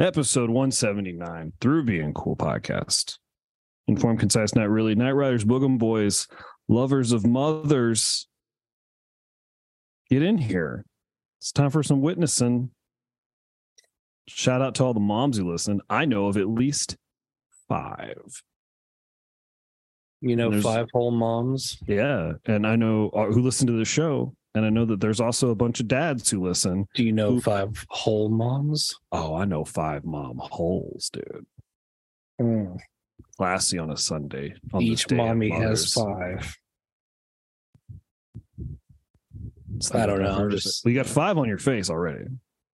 Episode 179, Through Being Cool podcast. Informed, concise, not really. Night Riders, Boogum Boys, lovers of mothers. Get in here. It's time for some witnessing. Shout out to all the moms who listen. I know of at least five. You know, There's- five whole moms. Yeah. And I know uh, who listen to the show. And I know that there's also a bunch of dads who listen. Do you know Who- five whole moms? Oh, I know five mom holes, dude. Classy on a Sunday. on Each mommy has five. It's I don't know, just- you got five on your face already.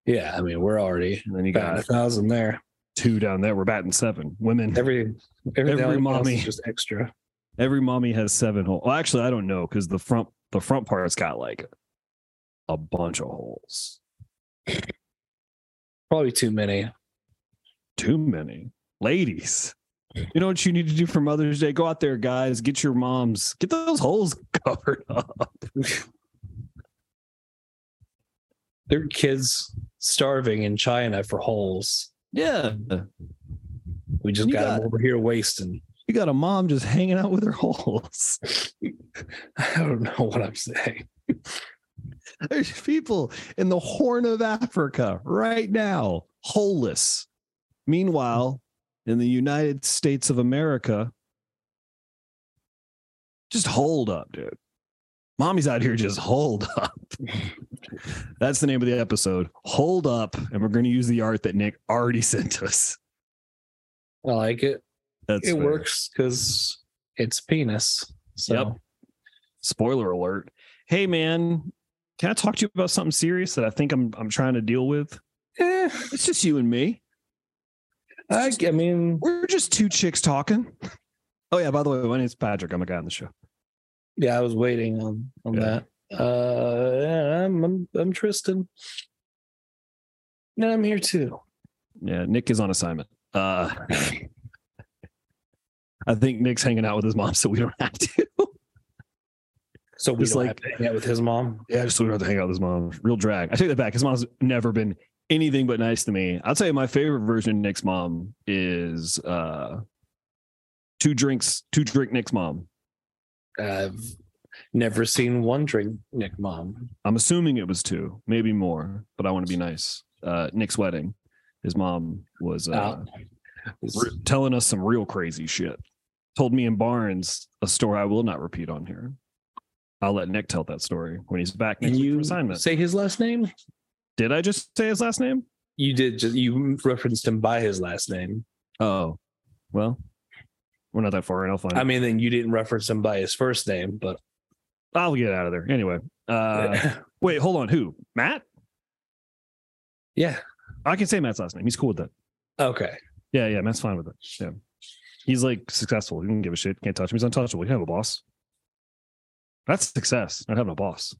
Yeah, I mean, we're already And then you got a thousand there. Two down there. We're batting seven. Women. Every every, Every mommy. just extra. Every mommy has seven holes. Well, actually, I don't know because the front the front part's got like a bunch of holes. Probably too many. Too many. Ladies. You know what you need to do for Mother's Day? Go out there, guys. Get your moms, get those holes covered up. There are kids starving in China for holes. Yeah. We just got, got- them over here wasting. You got a mom just hanging out with her holes. I don't know what I'm saying. There's people in the Horn of Africa right now, holeless. Meanwhile, in the United States of America, just hold up, dude. Mommy's out here just hold up. That's the name of the episode. Hold up. And we're going to use the art that Nick already sent us. I like it. That's it fair. works because it's penis. So Yep. Spoiler alert. Hey, man, can I talk to you about something serious that I think I'm I'm trying to deal with? eh, It's just you and me. I, I mean, We're just two chicks talking. Oh yeah, by the way, my name's Patrick. I'm a guy on the show. yeah, I was waiting on on Yeah. that. Uh, I'm, I'm I'm Tristan. And I'm here too. Yeah, Nick is on assignment. Uh I think Nick's hanging out with his mom, so we don't have to. So we Just don't like- have to hang out with his mom. yeah, just so we don't have to hang out with his mom. Real drag. I take that back. His mom's never been anything but nice to me. I'll tell you my favorite version of Nick's mom is uh two drinks, two drink Nick's mom. I've never seen one drink Nick mom. I'm assuming it was two, maybe more, but I want to be nice. Uh Nick's wedding. His mom was uh, Uh, re- telling us some real crazy shit. Told me and Barnes a story I will not repeat on here. I'll let Nick tell that story when he's back Can next you assignment. say his last name? Did I just say his last name? You did. Just, you referenced him by his last name. Oh, well, we're not that far in. I'll find I mean, then you didn't reference him by his first name, but I'll get out of there. Anyway, uh, wait, hold on. Who? Matt? yeah. I can say Matt's last name. He's cool with that. Okay. Yeah, yeah, Matt's fine with it. Yeah. He's like successful. He didn't give a shit. Can't touch him. He's untouchable. He can have a boss. That's success, not having a boss.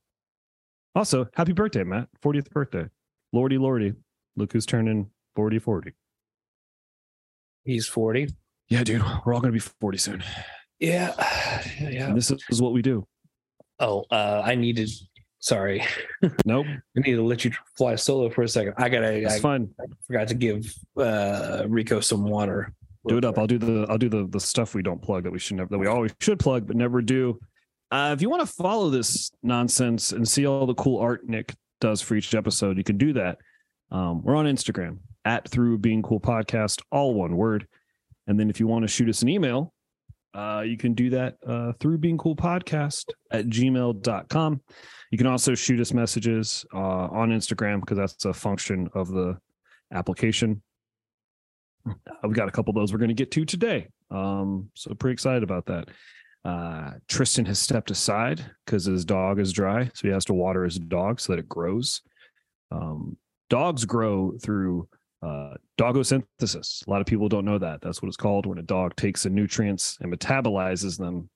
Also, happy birthday, Matt. 40th birthday. Lordy, Lordy. Look who's turning 40 40. He's 40. Yeah, dude. We're all going to be 40 soon. Yeah. Yeah. And this is what we do. Oh, uh, I needed. Sorry, Nope. I need to let you fly solo for a second. I gotta. It's I fine. forgot to give uh, Rico some water. do it up. I'll do the I'll do the the stuff we don't plug that we should never that we always should plug but never do. Uh, if you want to follow this nonsense and see all the cool art Nick does for each episode, you can do that. Um, we're on Instagram at Through Being Cool Podcast, all one word. And then if you want to shoot us an email, uh, you can do that uh, through Being Cool Podcast at gmail.com. You can also shoot us messages uh, on Instagram because that's a function of the application. We got a couple of those we're going to get to today. Um, so pretty excited about that. Uh, Tristan has stepped aside because his dog is dry, so he has to water his dog so that it grows. Um, dogs grow through uh, dogosynthesis. A lot of people don't know that. That's what it's called when a dog takes the nutrients and metabolizes them.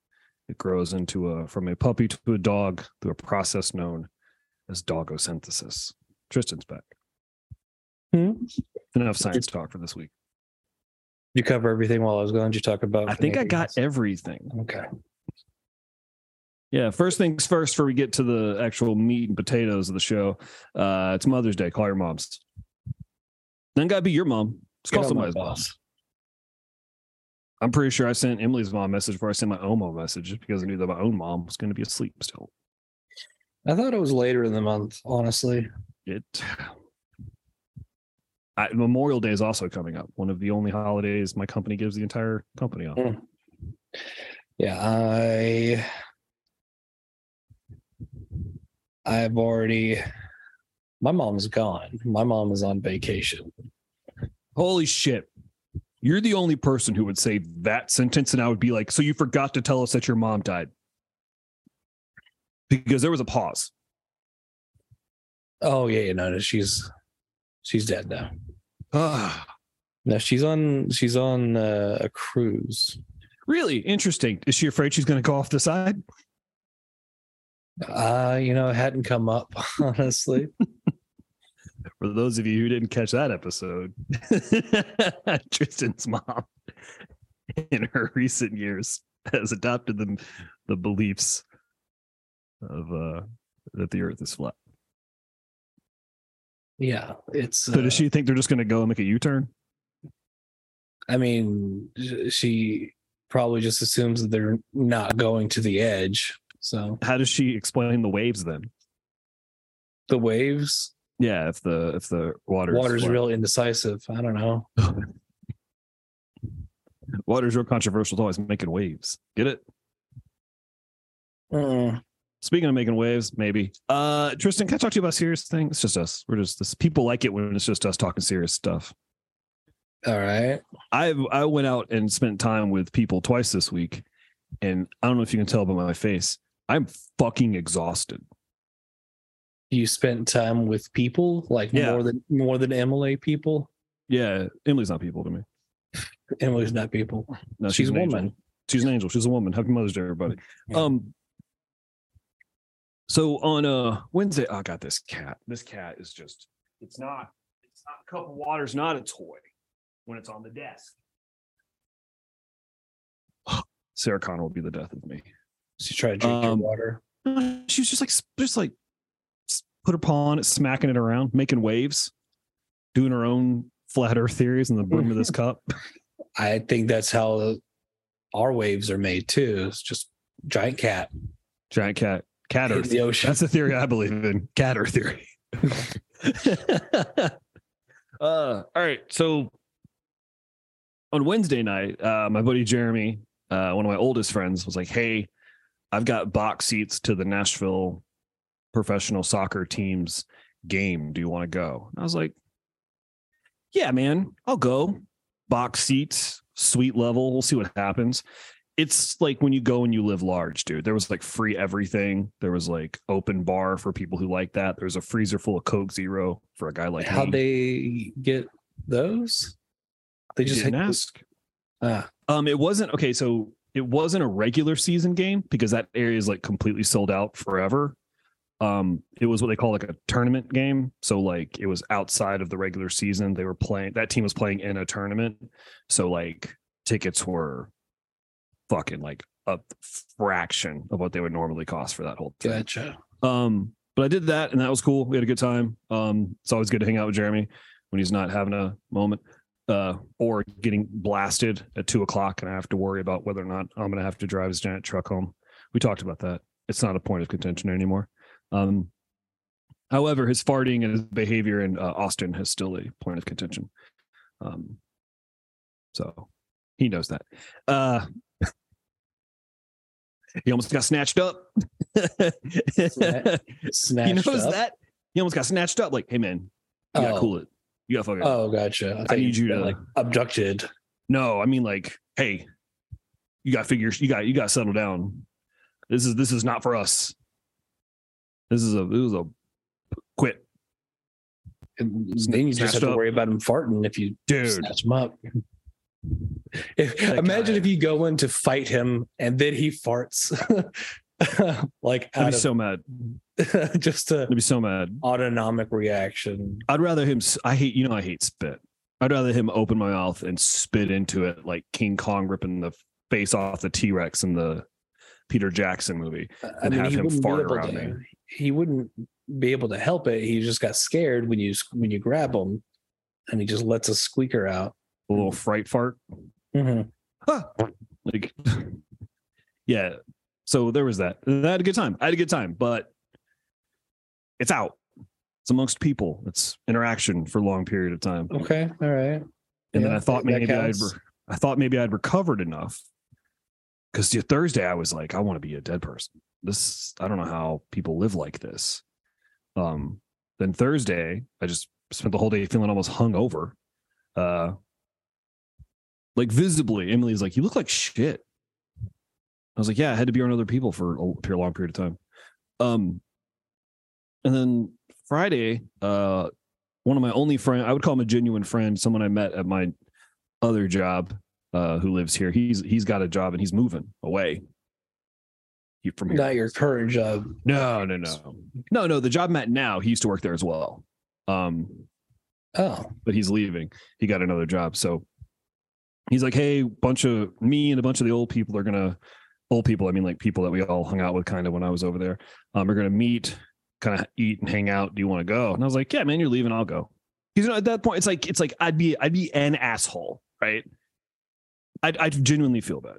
It grows into a from a puppy to a dog through a process known as dogosynthesis. Tristan's back. Hmm? Enough science talk for this week. you cover everything while I was gone? Did you talk about? I think I got everything. Okay. Yeah, first things first, before we get to the actual meat and potatoes of the show, uh, it's Mother's Day. Call your moms. Then gotta be your mom. Call Get on my somebody's mom. boss. I'm pretty sure I sent Emily's mom a message before I sent my own mom a message because I knew that my own mom was going to be asleep still. I thought it was later in the month, honestly. It I, Memorial Day is also coming up. One of the only holidays my company gives the entire company off. Mm. Yeah, I I've already my mom's gone. My mom is on vacation. Holy shit. You're the only person who would say that sentence, and I would be like, So you forgot to tell us that your mom died? Because there was a pause. Oh yeah, yeah, no, no, she's she's dead now. Ah, No, she's on she's on uh, a cruise. really interesting. Is she afraid she's going to go off the side? Uh, you know, it hadn't come up, honestly. For those of you who didn't catch that episode, Tristan's mom, in her recent years, has adopted the the beliefs of uh, that the Earth is flat. Yeah, it's So uh, does she think they're just going to go and make a U turn? I mean, she probably just assumes that they're not going to the edge. So How does she explain the waves then? the waves, Yeah, if the if the water water's real indecisive. I don't know. water's real controversial. It's always making waves. Get it? Mm, Speaking of making waves, maybe. Uh Tristan, can I talk to you about serious things? It's just us. We're just this people like it when it's just us talking serious stuff. all right. I I went out and spent time with people twice this week, and I don't know if you can tell by my face. I'm fucking exhausted. You spent time with people like Yeah. more than more than Emily people. Yeah, Emily's not people to me. Emily's not people. No, She's a an angel. woman. She's an angel. She's a woman. Happy Mother's Day, everybody. Yeah. Um. So on uh Wednesday, oh, I got this cat. This cat is just. It's not. It's not a cup of water's not a toy when it's on the desk. Sarah Connor will be the death of me. She tried to drink your Um, water. Uh, She was just like, just like, put her paw on it, smacking it around, making waves, doing her own flat Earth theories in the brim of this cup. I think that's how our waves are made too. It's just giant cat Giant cat, cat in Earth. the ocean. That's the theory I believe in. Cat Earth theory. uh, all right. So on Wednesday night, uh, my buddy Jeremy, uh, one of my oldest friends, was like, "Hey, I've got box seats to the Nashville professional soccer team's game. Do you want to go?" And I was like, "Yeah, man, I'll go. Box seats, suite level. We'll see what happens." It's like when you go and you live large, dude. There was like free everything. There was like open bar for people who like that. There was a freezer full of Coke Zero for a guy like How'd me. they get those? They They just didn't had- ask. Ah, Um, it wasn't okay. So it wasn't a regular season game because that area is like completely sold out forever. Um, it was what they call like a tournament game. So like it was outside of the regular season. They were playing. That team was playing in a tournament. So like tickets were fucking like a fraction of what they would normally cost for that whole thing. gotcha. Um, but I did that and that was cool. We had a good time. Um, it's always good to hang out with Jeremy when he's not having a moment uh, or getting blasted at two o'clock and I have to worry about whether or not I'm going to have to drive his giant truck home. We talked about that. It's not a point of contention anymore. Um, however, his farting and his behavior in uh, Austin is still a point of contention. Um, so he knows that. Uh, he almost got snatched up. Sna- he knows up? that. He almost got snatched up. Like, hey man, you gotta Oh. cool it. You gotta fucking Oh, gotcha. I thought need you to- like abducted. no. I mean, like, hey, you got to figure. You got you got to settle down. This is this is not for us. This is a this is a quit, And then you just have to up. worry about him farting if you dude. snatch him up. If, imagine guy. if you go in to fight him and then he farts, like I'd be of so mad. just a I'd be so mad. autonomic reaction. I'd rather him. I hate you know I hate spit. I'd rather him open my mouth and spit into it like King Kong ripping the face off the T Rex in the Peter Jackson movie. I And have him fart around to- me. He wouldn't be able to help it. He just got scared when you when you grab him, and he just lets a squeaker out. A little fright fart. Mhm. Huh. Like, yeah. So there was that. I had a good time. I had a good time, but it's out. It's amongst people. It's interaction for a long period of time. Okay, all right. And then I thought maybe I'd re- I thought maybe I'd recovered enough. Because Thursday I was like, I want to be a dead person. This I don't know how people live like this. Um, then Thursday I just spent the whole day feeling almost hungover. Uh, like visibly, Emily's like, "You look like shit." I was like, "Yeah, I had to be around other people for a long period of time." Um, and then Friday, uh, one of my only friend, I would call him a genuine friend, someone I met at my other job, uh, who lives here. He's he's got a job and he's moving away. From here. Not your current job. No, no, no, no, no. The job I'm at now, he used to work there as well. Um, Oh, but he's leaving. He got another job. So he's like, hey, bunch of me and a bunch of the old people are gonna old people, I mean like people that we all hung out with kind of when I was over there. Um, are gonna meet, kind of eat and hang out. Do you want to go? And I was like, Yeah, man, you're leaving, I'll go. Because you know, at that point, it's like it's like I'd be I'd be an asshole, right? I'd I'd genuinely feel bad.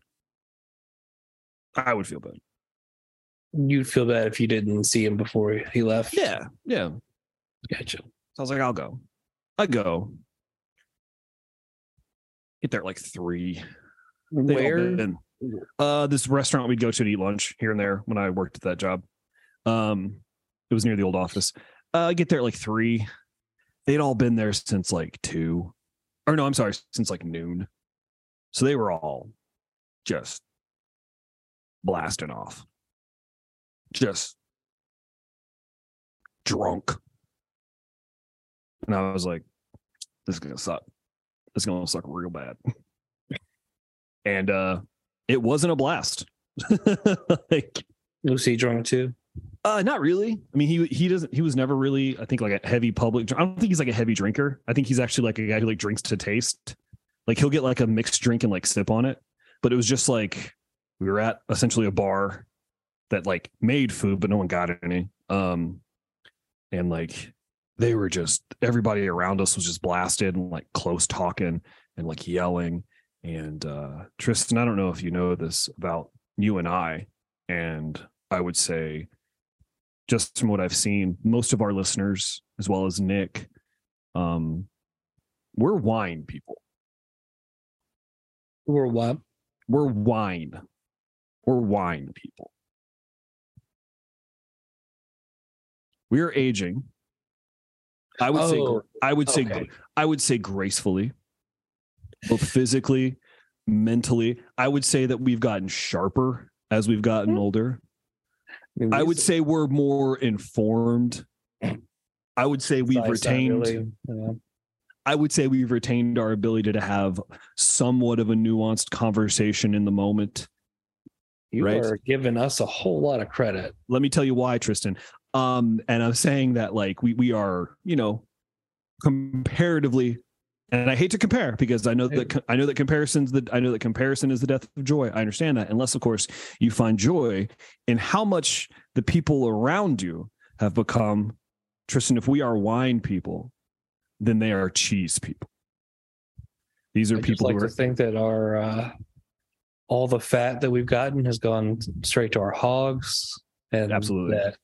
I would feel bad. You'd feel bad if you didn't see him before he left. Yeah, yeah. gotcha. So I was like, I'll go. I go. Get there at like three. Where? Uh, this restaurant we'd go to to eat lunch here and there when I worked at that job. Um, it was near the old office. Uh, I get there at like three. They'd all been there since like two, or no, I'm sorry, since like noon. So they were all just blasting off, just drunk. And I was like, "This is gonna suck. This is gonna suck real bad." and uh it wasn't a blast. like Lucy drunk too. uh not really. I mean he he doesn't he was never really I think like a heavy public I don't think he's like a heavy drinker. I think he's actually like a guy who like drinks to taste. Like he'll get like a mixed drink and like sip on it. But it was just like we were at essentially a bar that like made food but no one got any. Um and like they were just everybody around us was just blasted and like close talking and like yelling and uh Tristan, I don't know if you know this about you and I, and I would say just from what I've seen, most of our listeners, as well as Nick, um, we're wine people. Or what? We're wine. We're wine people. We are aging. I would say Oh, I would say. I would say gracefully, both physically, mentally. I would say that we've gotten sharper as we've gotten hmm. older. I would say we're more informed. I would say we've Besides retained really, yeah. I would say we've retained our ability to have somewhat of a nuanced conversation in the moment. You right. are giving us a whole lot of credit. Let me tell you why, Tristan. Um, and I'm saying that like we we are, you know, comparatively, and I hate to compare because I know that I know that comparisons that I know that comparison is the death of joy. I understand that, unless of course you find joy in how much the people around you have become. Tristan, if we are wine people, then they are cheese people. These are I people like who to are think that our uh, all the fat that we've gotten has gone straight to our hogs, and Absolutely. that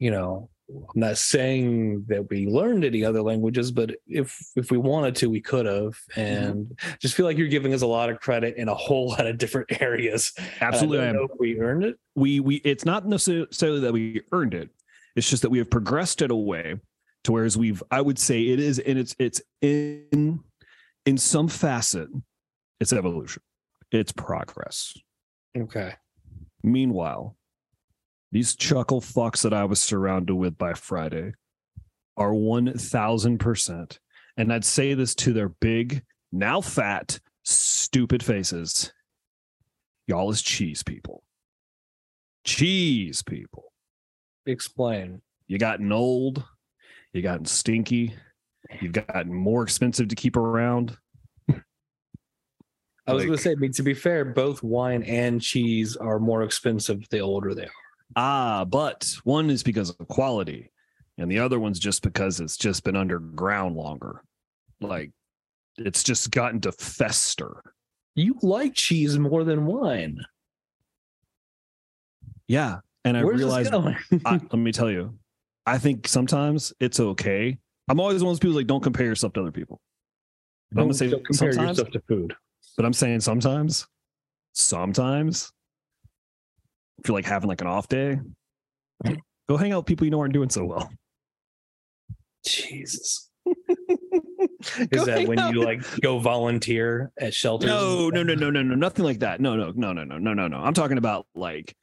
you know. I'm not saying that we learned any other languages, but if if we wanted to, we could have. Mm-hmm. And just feel like you're giving us a lot of credit in a whole lot of different areas. absolutely I I don't know if we earned it. we we it's not necessarily that we earned it it's just that we have progressed it away to whereas we've i would say it is in its it's in in some facet it's evolution it's progress Okay. meanwhile these chuckle fucks that i was surrounded with by friday are 1000% and i'd say this to their big now fat stupid faces y'all is cheese people cheese people Explain. you gotten old, you gotten stinky, You've gotten more expensive to keep around. I was going to say, I mean, to be fair, both wine and cheese are more expensive the older they are. Ah, but one is because of quality, and the other one's just because it's just been underground longer. Like it's just gotten to fester. You like cheese more than wine. Yeah. And I Where's realized? I, let me tell you, I think sometimes it's okay. I'm always one of those people like don't compare yourself to other people. But I'm gonna say Don't compare yourself to food. but I'm saying sometimes, sometimes, if you're like having like an off day, go hang out with people you know aren't doing so well. Jesus. Is that when out you like go volunteer at shelters? No, no, no, no, no, no, nothing like that. No, no, no, no, no, no, no, no. I'm talking about like,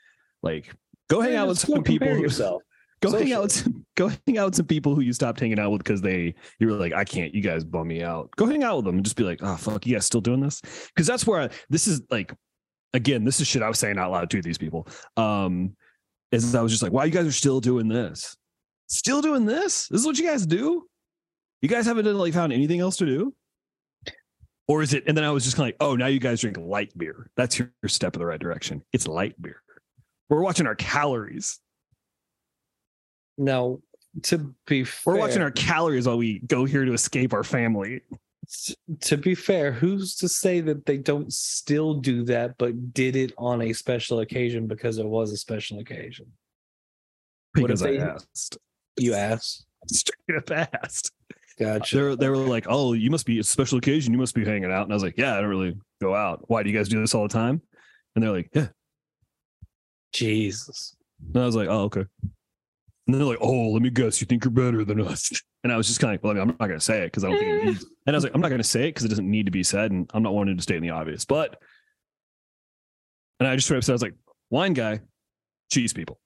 like, go hang Yeah, out with some people. Who, yourself. go hang out with some, go hang out with some people who you stopped hanging out with because they you were like, I can't. You guys bum me out. Go hang out with them and just be like, oh fuck, you guys still doing this? Because that's where I, this is like, again, this is shit I was saying out loud to these people. Um, is I was just like, wow, you guys are still doing this, still doing this. This is what you guys do. You guys haven't like found anything else to do. Or is it? And then I was just kind of like, oh, now you guys drink light beer. That's your, your step in the right direction. It's light beer. We're watching our calories. Now, to be fair, We're watching our calories while we go here to escape our family. To be fair, who's to say that they don't still do that, but did it on a special occasion because it was a special occasion? What if Because I they- asked. You asked. Straight up asked. Gotcha. They were, they were like, oh, you must be, a special occasion. You must be hanging out. And I was like, yeah, I don't really go out. Why do you guys do this all the time? And they're like, yeah. Jesus. And I was like, oh, okay. And they're like, oh, let me guess. You think you're better than us. And I was just kind of like, well, I mean, I'm not going to say it because I don't think it needs. And I was like, I'm not going to say it because it doesn't need to be said. And I'm not wanting to state in the obvious. But, and I just straight up said, I was like, wine guy, cheese people.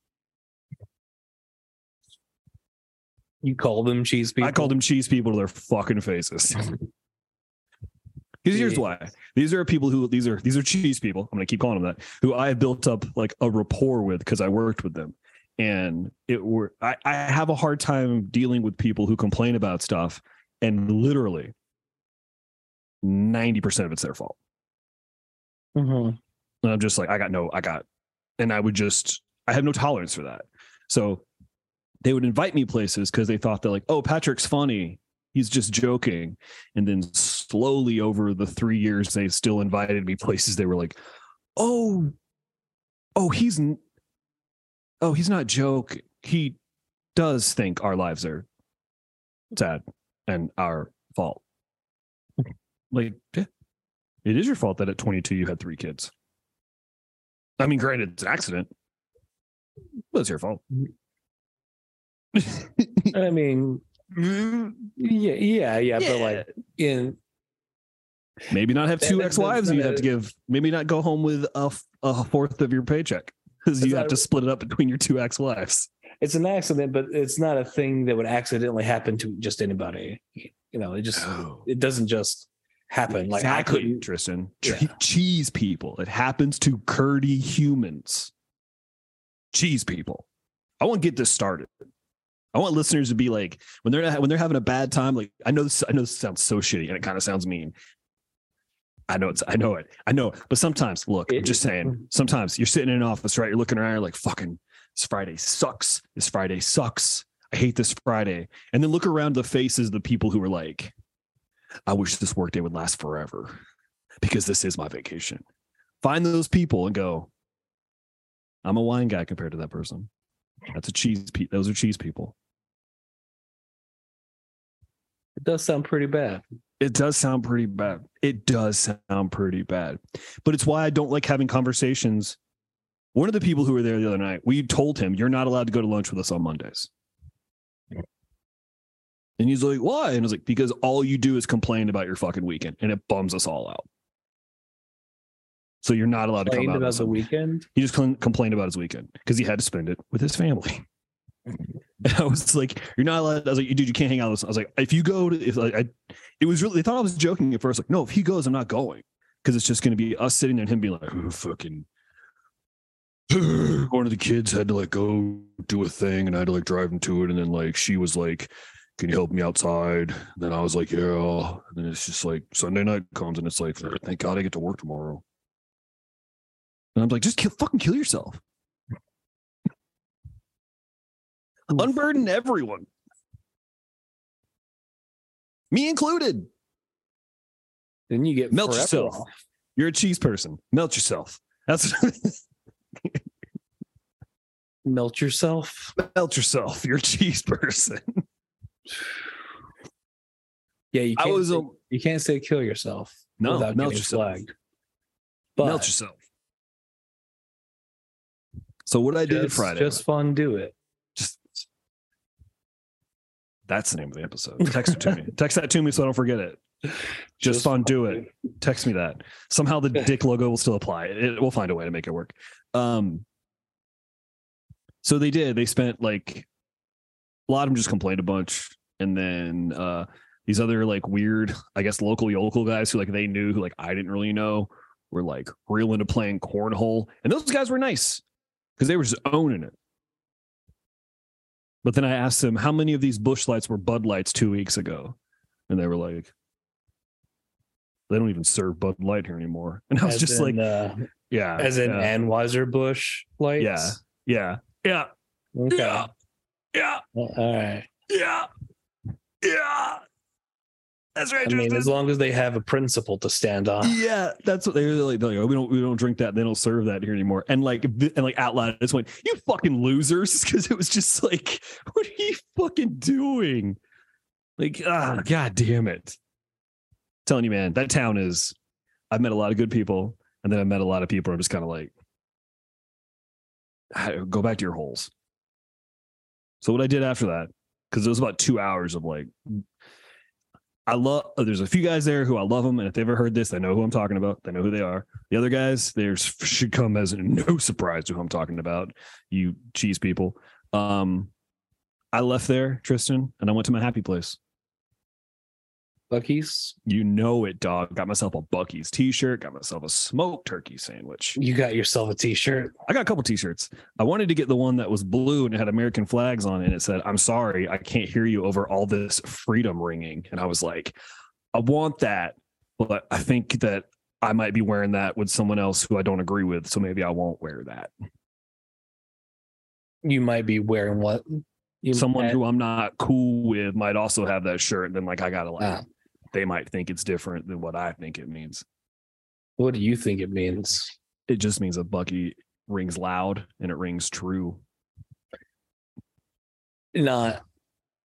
You call them cheese people. I called them cheese people to their fucking faces. Because here's why: these are people who these are these are cheese people. I'm gonna keep calling them that. Who I have built up like a rapport with because I worked with them, and it were I, I have a hard time dealing with people who complain about stuff, and literally ninety percent of it's their fault. Mhm. And I'm just like, I got no, I got, and I would just, I have no tolerance for that. So they would invite me places because they thought they're like, oh, Patrick's funny. He's just joking. And then slowly over the three years, they still invited me places. They were like, oh, oh, he's, oh, he's not joke. He does think our lives are sad and our fault. Like, yeah, it is your fault that at 22 you had three kids. I mean, granted, it's an accident, but it's your fault. I mean, yeah, yeah, yeah, but like in maybe not have two ex-wives you have to give maybe not go home with a, a fourth of your paycheck because you have to split it up between your two ex-wives it's an accident, but it's not a thing that would accidentally happen to just anybody. You know, it just oh. it doesn't just happen. Like I couldn't. tristan Yeah. Cheese people it happens to curdy humans cheese people i want to get this started i want listeners to be like when they're when they're having a bad time like i know this i know this sounds so shitty and it kind of sounds mean I know it's I know it. I know it. But sometimes, look, I'm just saying, sometimes you're sitting in an office, right? You're looking around, you're like, fucking this Friday sucks. This Friday sucks. I hate this Friday. And then look around the faces of the people who are like, I wish this workday would last forever because this is my vacation. Find those people and go, I'm a wine guy compared to that person. That's a cheese pe- those are cheese people. It does sound pretty bad. It does sound pretty bad. It does sound pretty bad. But it's why I don't like having conversations. One of the people who were there the other night, we told him, You're not allowed to go to lunch with us on Mondays. And he's like, Why? And I was like, Because all you do is complain about your fucking weekend and it bums us all out. So you're not allowed to come out. about the weekend. He just com- complained about his weekend because he had to spend it with his family. I was like, "You're not allowed." I was like, "Dude, you can't hang out with us." I was like, "If you go to, if like, I, it was really." They thought I was joking at first. Like, no, if he goes, I'm not going because it's just going to be us sitting there and him being like, oh, "Fucking." One of the kids had to like go do a thing, and I had to like drive him to it, and then like she was like, can you help me outside? And then I was like, yeah. And then it's just like Sunday night comes and it's like, thank God I get to work tomorrow. And I'm like, just kill, fucking kill yourself. Unburden everyone, me included. Then you get Melt yourself. off. You're a cheese person. Melt yourself. That's Melt yourself. melt yourself. You're a cheese person. Yeah, you can't. was say, a you can't say kill yourself. no. without Melt yourself. flagged. But melt yourself. So what I did just, Friday, just fun. Do it. Just that's the name of the episode. Text it to me. Text that to me so I don't forget it. Just, fun, do it. Text me that. Somehow the dick logo will still apply. It, we'll find a way to make it work. Um. So they did. They spent like a lot of them just complained a bunch, and then uh these other like weird, I guess local yokel guys who like they knew who like I didn't really know were like real into playing cornhole, and those guys were nice because they were just owning it. But then I asked them how many of these Busch Lights were Bud Lights two weeks ago, and they were like, "They don't even serve Bud Light here anymore." And I was As just in, like, uh, "Yeah, as in yeah, Anheuser Busch lights. Yeah. yeah, yeah, Okay. yeah, yeah, All right. yeah, yeah." That's right. I mean, as long as they have a principle to stand on. yeah, that's what they were like. they're like, "Oh, we don't, we don't drink that. They don't serve that here anymore. And like, and like out loud, I just went, "You fucking losers!" Because it was just like, "What are you fucking doing?" Like, ah, god damn it! telling you, man, that town is. I've met a lot of good people, and then I met a lot of people. I'm just kind of like, "Ah, go back to your holes. So what I did after that, because it was about two hours of like I love. There's a few guys there who I love them, and if they ever heard this, they know who I'm talking about. They know who they are. The other guys, there's should come as no surprise to who I'm talking about. You cheese people. Um, I left there, Tristan, and I went to my happy place. Buc-ee's. You know it, dog. Got myself a Buc-ee's t-shirt. Got myself a smoked turkey sandwich. You got yourself a t-shirt. I got a couple t-shirts. I wanted to get the one that was blue and it had American flags on it. And it said, "I'm sorry, I can't hear you over all this freedom ringing." And I was like, "I want that, but I think that I might be wearing that with someone else who I don't agree with, so maybe I won't wear that." You might be wearing what? You someone who I'm not cool with might also have that shirt. And then like I gotta like, Ah. They might think it's different than what I think it means. What do you think it means? It just means a Buc-ee rings loud and it rings true. Not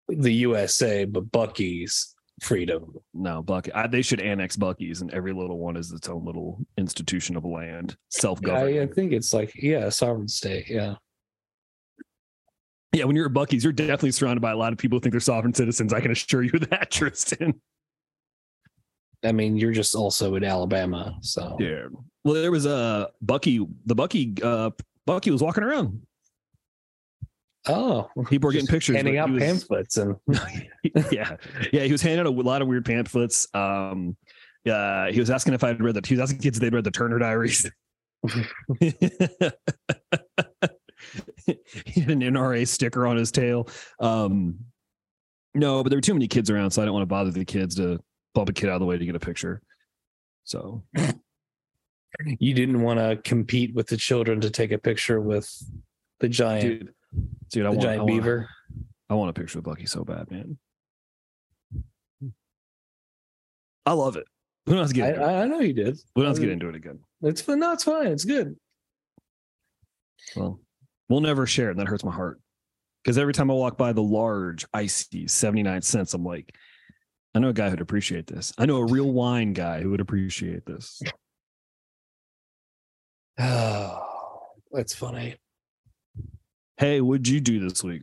the USA, but Buc-ee's freedom. No, Buc-ee. I, they should annex Buc-ee's, and every little one is its own little institution of land, self I, I think it's like yeah, sovereign state. Yeah. Yeah, when you're at Buc-ee's, you're definitely surrounded by a lot of people who think they're sovereign citizens. I can assure you that, Tristan. I mean, you're just also in Alabama, so Yeah. Well, there was a Buc-ee. The Buc-ee. Uh, Buc-ee was walking around. oh, People were getting pictures. handing out was- pamphlets and yeah, yeah. He was handing out a lot of weird pamphlets. Um, yeah, he was asking if I'd read the. He was asking kids if they'd read the Turner Diaries. he had an NRA sticker on his tail. Um, no, but there were too many kids around, so I didn't want to bother the kids to bump a kid out of the way to get a picture. So you didn't want to compete with the children to take a picture with the giant, dude, dude, I the want, giant I want, beaver. I want a picture with Buc-ee so bad, man. I love it. We don't have to get I, it. I I know you did. We don't have to get into it again. It's fine. No, it's fine. It's good. Well, we'll never share it. And that hurts my heart. Because every time I walk by the large icy 79 cents, I'm like, I know a guy who'd appreciate this. I know a real wine guy who would appreciate this. Oh, that's funny. Hey, what'd you do this week?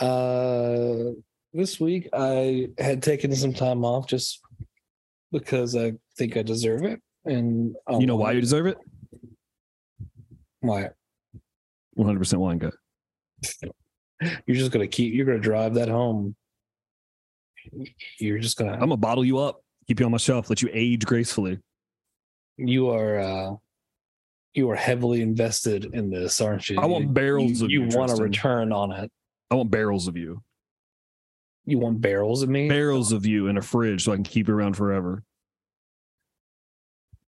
Uh, this week I had taken some time off just because I think I deserve it, and I you know why you deserve it? why 100% wine guy. you're just gonna keep you're gonna drive that home. You're just gonna I'm to bottle you up, keep you on my shelf, let you age gracefully. you are uh you are heavily invested in this, aren't you? I want barrels you, of you, you want a return on it. I want barrels of you. You want barrels of me? barrels of you in a fridge so I can keep you around forever.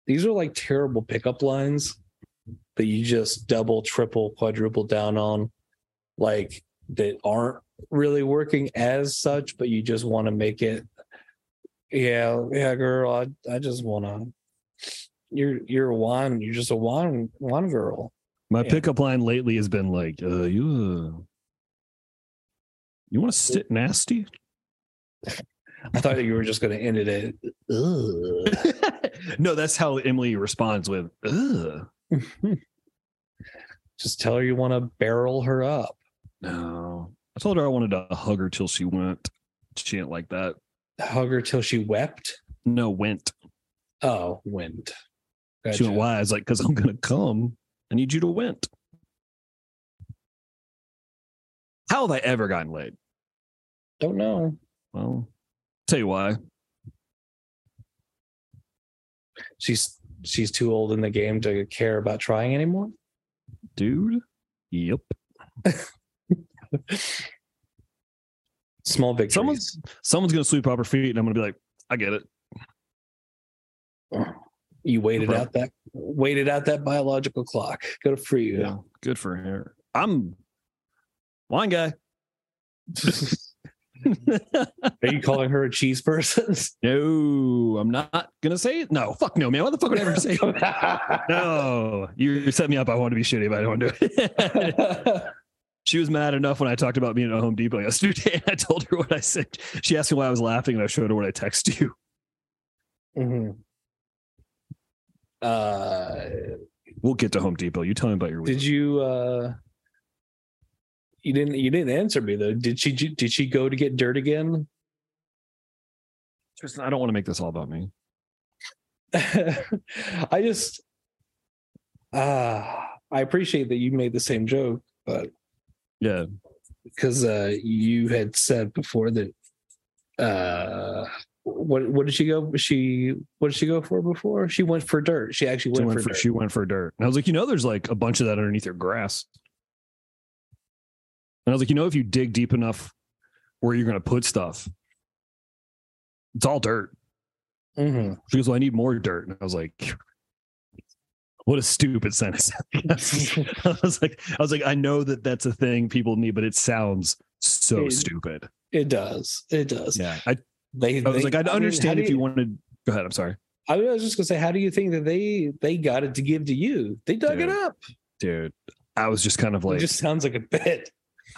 These are like terrible pickup lines that you just double, triple, quadruple down on, like that aren't really working as such, but you just want to make it. Yeah, yeah, girl. I, I just want to. You're you're a wine. You're just a wine wine girl. My Yeah. pickup line lately has been like, uh, you, uh, you want to sit nasty? I thought you were just going to end it at. No, that's how Emily responds with, just tell her you want to barrel her up. No. I told her I wanted to hug her till she went. She didn't like that. Hug her till she wept. No, went. Oh, went. She went, why? I was like, because I'm going to come. I need you to went. How have I ever gotten laid? Don't know. Well, tell you why. She's she's too old in the game to care about trying anymore. Dude. Yep. Small victories. Someone's someone's gonna sweep up her feet, and I'm gonna be like, I get it. you waited out that waited out that biological clock. Good for you. Yeah, good for her. I'm wine guy. Are you calling her a cheese person? no, I'm not gonna say it. No, fuck no, man. What the fuck would I ever say? no, you you set me up. I want to be shitty, but I don't do it. She was mad enough when I talked about being at Home Depot yesterday. And I told her what I said. She asked me why I was laughing, and I showed her what I text you. Mhm. Uh, We'll get to Home Depot. You tell me about your week. did you? Uh, you didn't. You didn't answer me though. Did she? Did she go to get dirt again? Tristan, I don't want to make this all about me. I just. Ah, I appreciate that you made the same joke, but Yeah, because uh, you had said before that uh what what did she go she what did she go for before she went for dirt she actually she went, went for, for, dirt she went for dirt. And I was like, you know, there's like a bunch of that underneath your grass. And I was like, you know, if you dig deep enough where you're gonna put stuff, it's all dirt. Mhm. She goes, Well, I need more dirt. And I was like, what a stupid sentence. I was like, I was like, I know that that's a thing people need, but it sounds so It- stupid. it does it does Yeah. I, they, I was they- like, I'd I mean, understand how if do you wanted go ahead. I'm sorry. i was just gonna say how do you think that they they got it to give to you they dug it up Dude. I was just kind of like it just sounds like a bit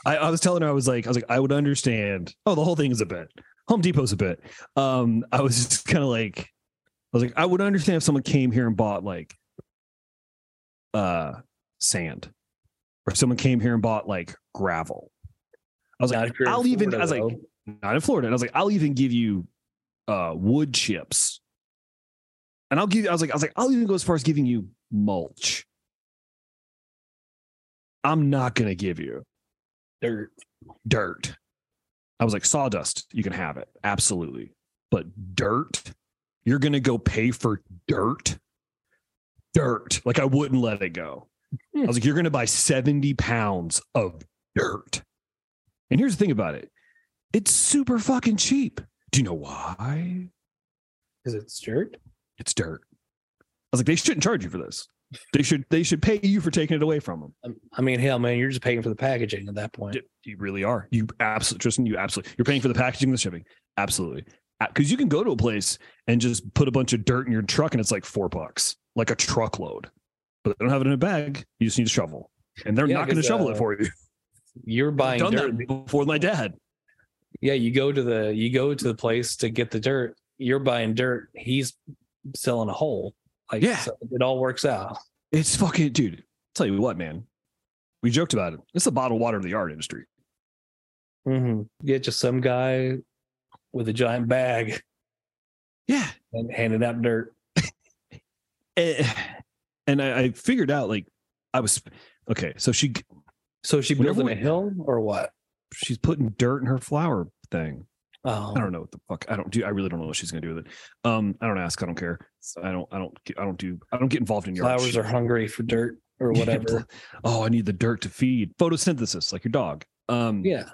I, I was telling her, I was like, I was like, I would understand. Oh, the whole thing is a bit. Home Depot's a bit. Um, I was just kind of like, I was like, I would understand if someone came here and bought like uh sand. Or someone came here and bought like gravel. I was Not like, if you're in I'll even I was like, though. not in Florida. And I was like, I'll even give you uh wood chips. And I'll give you, I was like, I was like, I'll even go as far as giving you mulch. I'm not gonna give you dirt dirt. I was like, sawdust, you can have it. Absolutely. But dirt, you're going to go pay for dirt? Dirt. Like, I wouldn't let it go. I was like, you're going to buy 70 pounds of dirt. And here's the thing about it it's super fucking cheap. Do you know why? is it dirt It's dirt. I was like, they shouldn't charge you for this. They should they should pay you for taking it away from them. Um, i mean hell man you're just paying for the packaging at that point You- You really are. You absolutely, Tristan. You absolutely. You're paying for the packaging, and the shipping. Absolutely, because you can go to a place and just put a bunch of dirt in your truck, and it's like four bucks, like a truckload. But they don't have it in a bag. You just need a shovel, and they're Yeah, not going to shovel uh, it for you. you're I've buying done dirt that before my dad. Yeah, you go to the you go to the place to get the dirt. You're buying dirt. He's selling a hole. Like Yeah. so it all works out. It's fucking dude. Tell you what, man. We joked about it. It's the bottled water of the art industry. Mm-hmm. Get just some guy with a giant bag Yeah, and handing out dirt. Eh, and I, I figured out like I was okay. So she So she building a hill or what? she's putting dirt in her flower thing. Oh, I don't know what the fuck. I don't do. I really don't know what she's gonna do with it. Um, I don't ask. I don't care. I don't. I don't. I don't do. I don't get involved in your flowers are hungry for dirt or whatever. oh, I need the dirt to feed photosynthesis, like your dog. Um, yeah.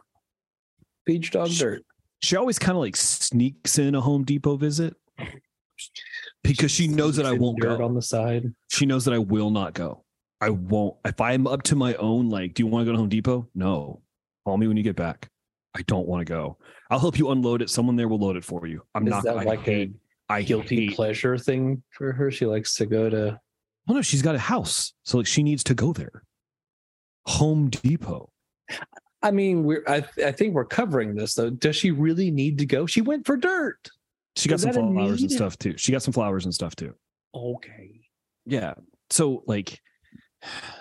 Beach dog Sh- dirt. she always kind of like sneaks in a Home Depot visit because she knows that I won't go. on the side. She knows that I will not go. I won't. If I'm up to my own, like, do you want to go to Home Depot? No. Call me when you get back. I don't want to go. I'll help you unload it. Someone there will load it for you. I'm Is not. that I like hate, a I guilty hate- pleasure thing for her? She likes to go to. Oh no, she's got a house, so like she needs to go there. Home Depot. I mean, we're. I, I think we're covering this though. Does she really need to go? She went for dirt. She got Is some flowers and stuff too. She got some flowers and stuff too. Okay. Yeah. So like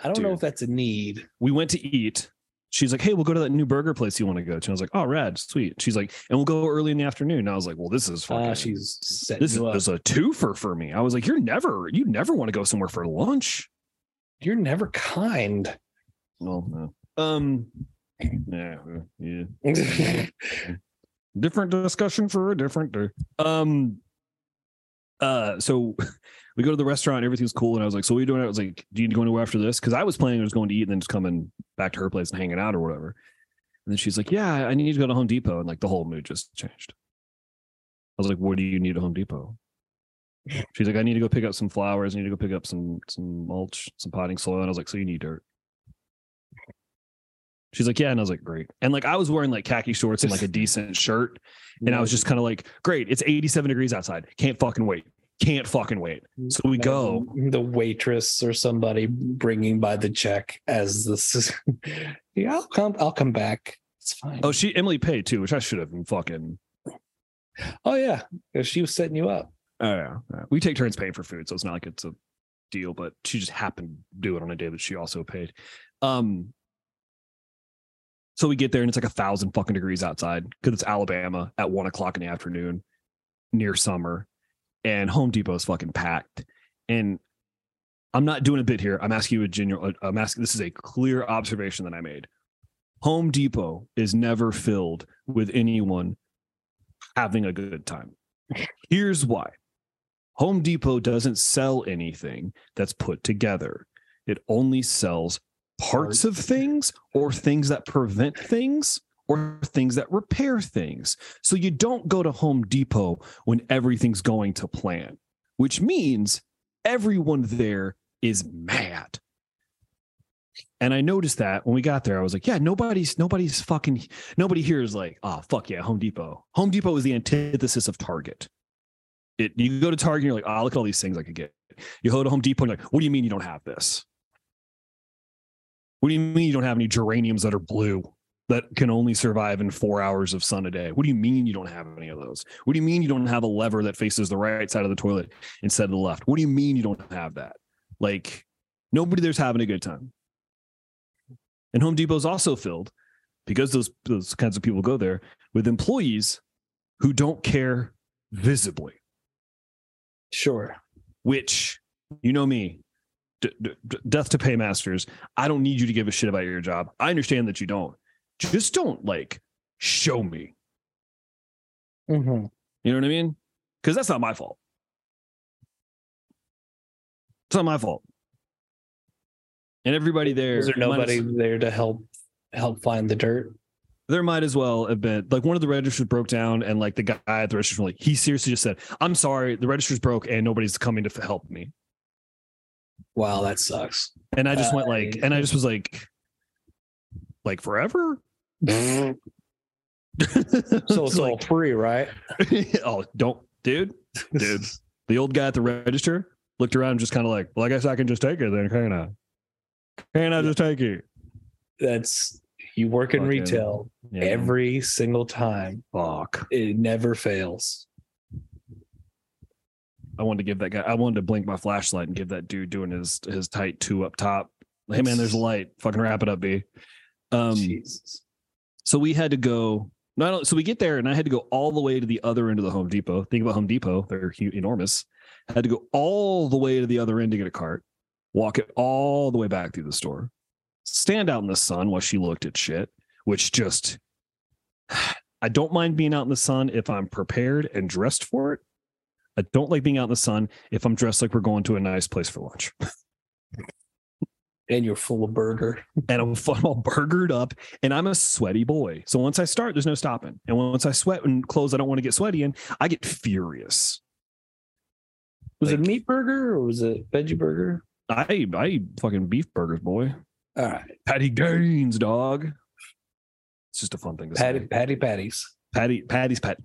I don't know if that's a need. we went to eat. She's like, "Hey, we'll go to that new burger place you want to go to." And I was like, "Oh, rad, sweet." She's like, "And we'll go early in the afternoon." And I was like, "Well, this is fucking." Ah, she's setting this is, up. this is a twofer for me. I was like, "You're never, you never want to go somewhere for lunch." You're never kind. Well, no. Um, yeah, yeah. different discussion for a different day. Um, uh, so we go to the restaurant, everything's cool, and I was like, "So what are you doing?" I was like, "Do you need to go anywhere after this?" Because I was planning on just going to eat and then just coming back to her place and hanging out or whatever. And then she's like, "Yeah, I need to go to Home Depot," and like the whole mood just changed. I was like, "What do you need at Home Depot?" She's like, "I need to go pick up some flowers. I need to go pick up some some mulch, some potting soil." And I was like, "So you need dirt?" She's like, "Yeah," and I was like, "Great." And like I was wearing like khaki shorts and like a decent shirt, and I was just kind of like, "Great, it's 87 degrees outside. Can't fucking wait. Can't fucking wait." So we go. The waitress or somebody bringing by the check as this is. yeah, I'll come. I'll come back. It's fine. Oh, she Emily paid too, which I should have been fucking. Oh yeah, she was setting you up. Oh yeah, yeah. we take turns paying for food, so it's not like it's a deal. But she just happened to do it on a day that she also paid. Um, so we get there and it's like a thousand fucking degrees outside because it's Alabama at one o'clock in the afternoon, near summer, and Home Depot is fucking packed. And I'm not doing a bit here. I'm asking you a genuine. Uh, I'm asking. This is a clear observation that I made. Home Depot is never filled with anyone having a good time. Here's why. Home Depot doesn't sell anything that's put together. It only sells parts of things or things that prevent things or things that repair things. So you don't go to Home Depot when everything's going to plan, which means everyone there is mad. And I noticed that when we got there, I was like, yeah, nobody's nobody's fucking nobody here is like, oh fuck yeah, Home Depot. Home Depot is the antithesis of Target. It you go to Target, and you're like, oh, look at all these things I could get. You go to Home Depot, and you're like, what do you mean you don't have this? What do you mean you don't have any geraniums that are blue that can only survive in four hours of sun a day? What do you mean you don't have any of those? What do you mean you don't have a lever that faces the right side of the toilet instead of the left? What do you mean you don't have that? Like nobody there's having a good time. And Home Depot's also filled because those those kinds of people go there with employees who don't care visibly, Sure. which you know me, d- d- death to paymasters. I don't need you to give a shit about your job. I understand that you don't. Just don't like show me. Mhm. You know what I mean? Because that's not my fault. It's not my fault. And everybody there, Is there nobody there to help help find the dirt? there might as well have been like one of the registers broke down, and like the guy at the register, like he seriously just said, "I'm sorry, the register's broke, and nobody's coming to f- help me." Wow, that sucks. And I just went like, Uh, and I just was like, like forever. so it's all free, right? oh, don't, dude, dude. The old guy at the register looked around and just kind of like, well, I guess I can just take it then, can I? Can I just take it? That's you work in Fucking- retail Yeah. every single time. fuck. It never fails. I wanted to give that guy. I wanted to blink my flashlight and give that dude doing his his tight two up top. Hey man, there's a light. Fucking wrap it up, B. Um, Jesus. so we had to go. Only- so we get there, and I had to go all the way to the other end of the Home Depot. Think about Home Depot; they're enormous. I had to go all the way to the other end to get a cart, walk it all the way back through the store, stand out in the sun while she looked at shit, which just I don't mind being out in the sun if I'm prepared and dressed for it. I don't like being out in the sun if I'm dressed like we're going to a nice place for lunch. And you're full of burger. and I'm, I'm all burgered up and I'm a sweaty boy. So once I start, there's no stopping. And once I sweat and clothes I don't want to get sweaty in, I get furious. Was it Like- meat burger or was it veggie burger? I I eat fucking beef burgers, boy. All right. Patty Gaines, dog. It's just a fun thing to Patty say. patty patties. Patty Patty's pet.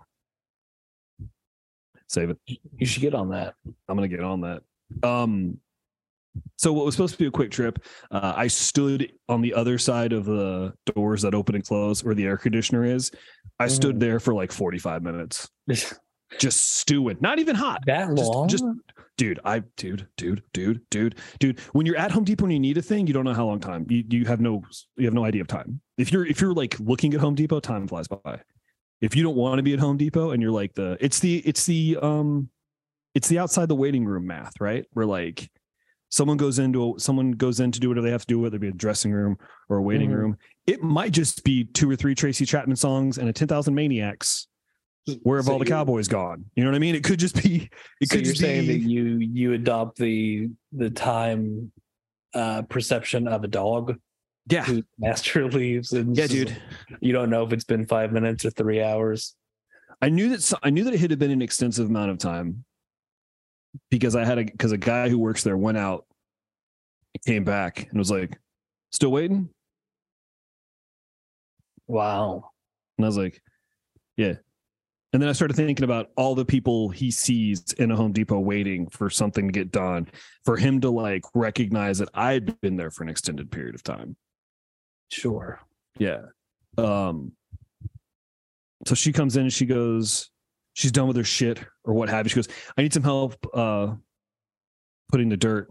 Save it. You should get on that. I'm gonna get on that. Um, so what was supposed to be a quick trip, uh, I stood on the other side of the doors that open and close where the air conditioner is. I stood Mhm. there for like 45 minutes, just stewing, not even hot. that Just- long? just- Dude, I dude, dude, dude, dude, dude. When you're at Home Depot and you need a thing, you don't know how long time. You you have no you have no idea of time. If you're if you're like looking at Home Depot, time flies by. If you don't want to be at Home Depot and you're like the it's the it's the um it's the outside the waiting room math, right? Where like someone goes into a, someone goes in to do whatever they have to do, whether it be a dressing room or a waiting Mhm. room. It might just be two or three Tracy Chapman songs and a ten thousand maniacs. Where have So all the cowboys gone? You know what I mean? It could just be. It so could you're just saying be. that you you adopt the the time uh perception of a dog yeah, master leaves and yeah, dude. you don't know if it's been five minutes or three hours. I knew that I knew that it had been an extensive amount of time because I had a because a guy who works there went out, came back and was like, "Still waiting," Wow. and I was like, "Yeah." And then I started thinking about all the people he sees in a Home Depot waiting for something to get done, for him to like recognize that I'd been there for an extended period of time. Sure. Yeah. Um so she comes in and she goes, she's done with her shit or what have you. She goes, I need some help uh putting the dirt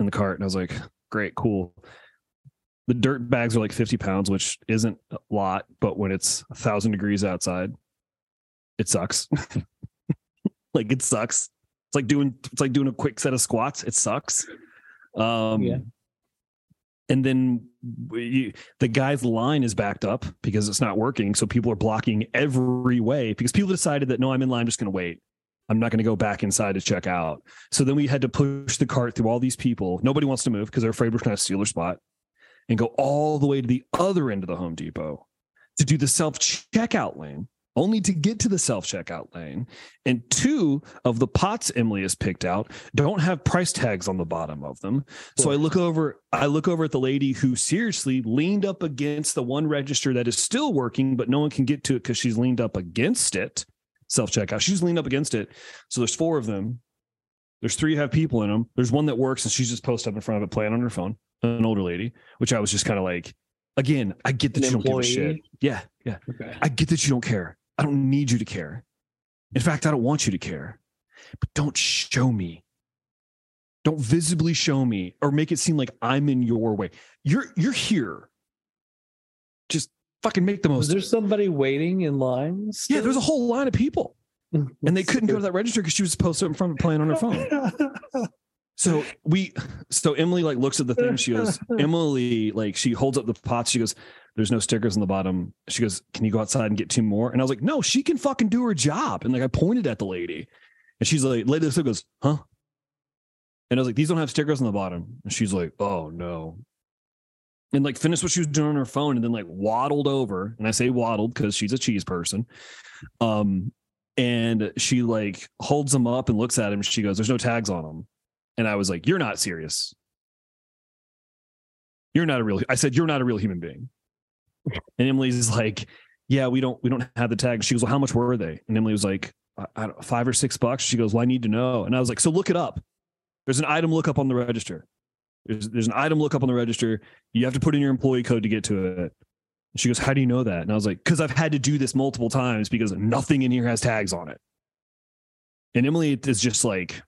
in the cart. And I was like, great, cool. The dirt bags are like 50 pounds, which isn't a lot, but when it's a thousand degrees outside, it sucks. like it sucks. It's like doing it's like doing a quick set of squats. It sucks. Um Yeah. And then we, the guy's line is backed up because it's not working. So people are blocking every way because people decided that no, I'm in line, I'm just going to wait. I'm not going to go back inside to check out. So then we had to push the cart through all these people. Nobody wants to move because they're afraid we're going to steal their spot and go all the way to the other end of the Home Depot to do the self checkout lane, only to get to the self checkout lane. And two of the pots Emily has picked out don't have price tags on the bottom of them. So I look over, I look over at the lady who seriously leaned up against the one register that is still working, but no one can get to it because she's leaned up against it. Self checkout. She's leaned up against it. So there's four of them. There's three have people in them. There's one that works and she's just posted up in front of it playing on her phone. An older lady, which I was just kind of like, again, I get that An you don't give a shit. Yeah, yeah. Okay. I get that you don't care. I don't need you to care. In fact, I don't want you to care. But don't show me. Don't visibly show me or make it seem like I'm in your way. You're you're here. Just fucking make the Was most. there somebody waiting in line? Yeah, there's a whole line of people, and they couldn't go to that register because she was supposed to in front of playing on her phone. So we, so Emily like looks at the thing. She goes, Emily, like she holds up the pots. She goes, "There's no stickers on the bottom." She goes, "Can you go outside and get two more?" And I was like, "No, she can fucking do her job." And like I pointed at the lady, and she's like, "Lady," still goes, "Huh?" And I was like, "These don't have stickers on the bottom." And she's like, "Oh no." And like finished what she was doing on her phone, and then like waddled over. And I say waddled because she's a cheese person. Um, and she like holds them up and looks at him. She goes, "There's no tags on them." And I was like, You're not serious. You're not a real I said, You're not a real human being. And Emily's like, Yeah, we don't we don't have the tag. She goes, Well, how much were they? And Emily was like, don't, five or six bucks. She goes, Well, I need to know. And I was like, So look it up. There's an item lookup on the register. There's there's an item lookup on the register. You have to put in your employee code to get to it. She goes, How do you know that? And I was like, Because I've had to do this multiple times because nothing in here has tags on it. And Emily is just like,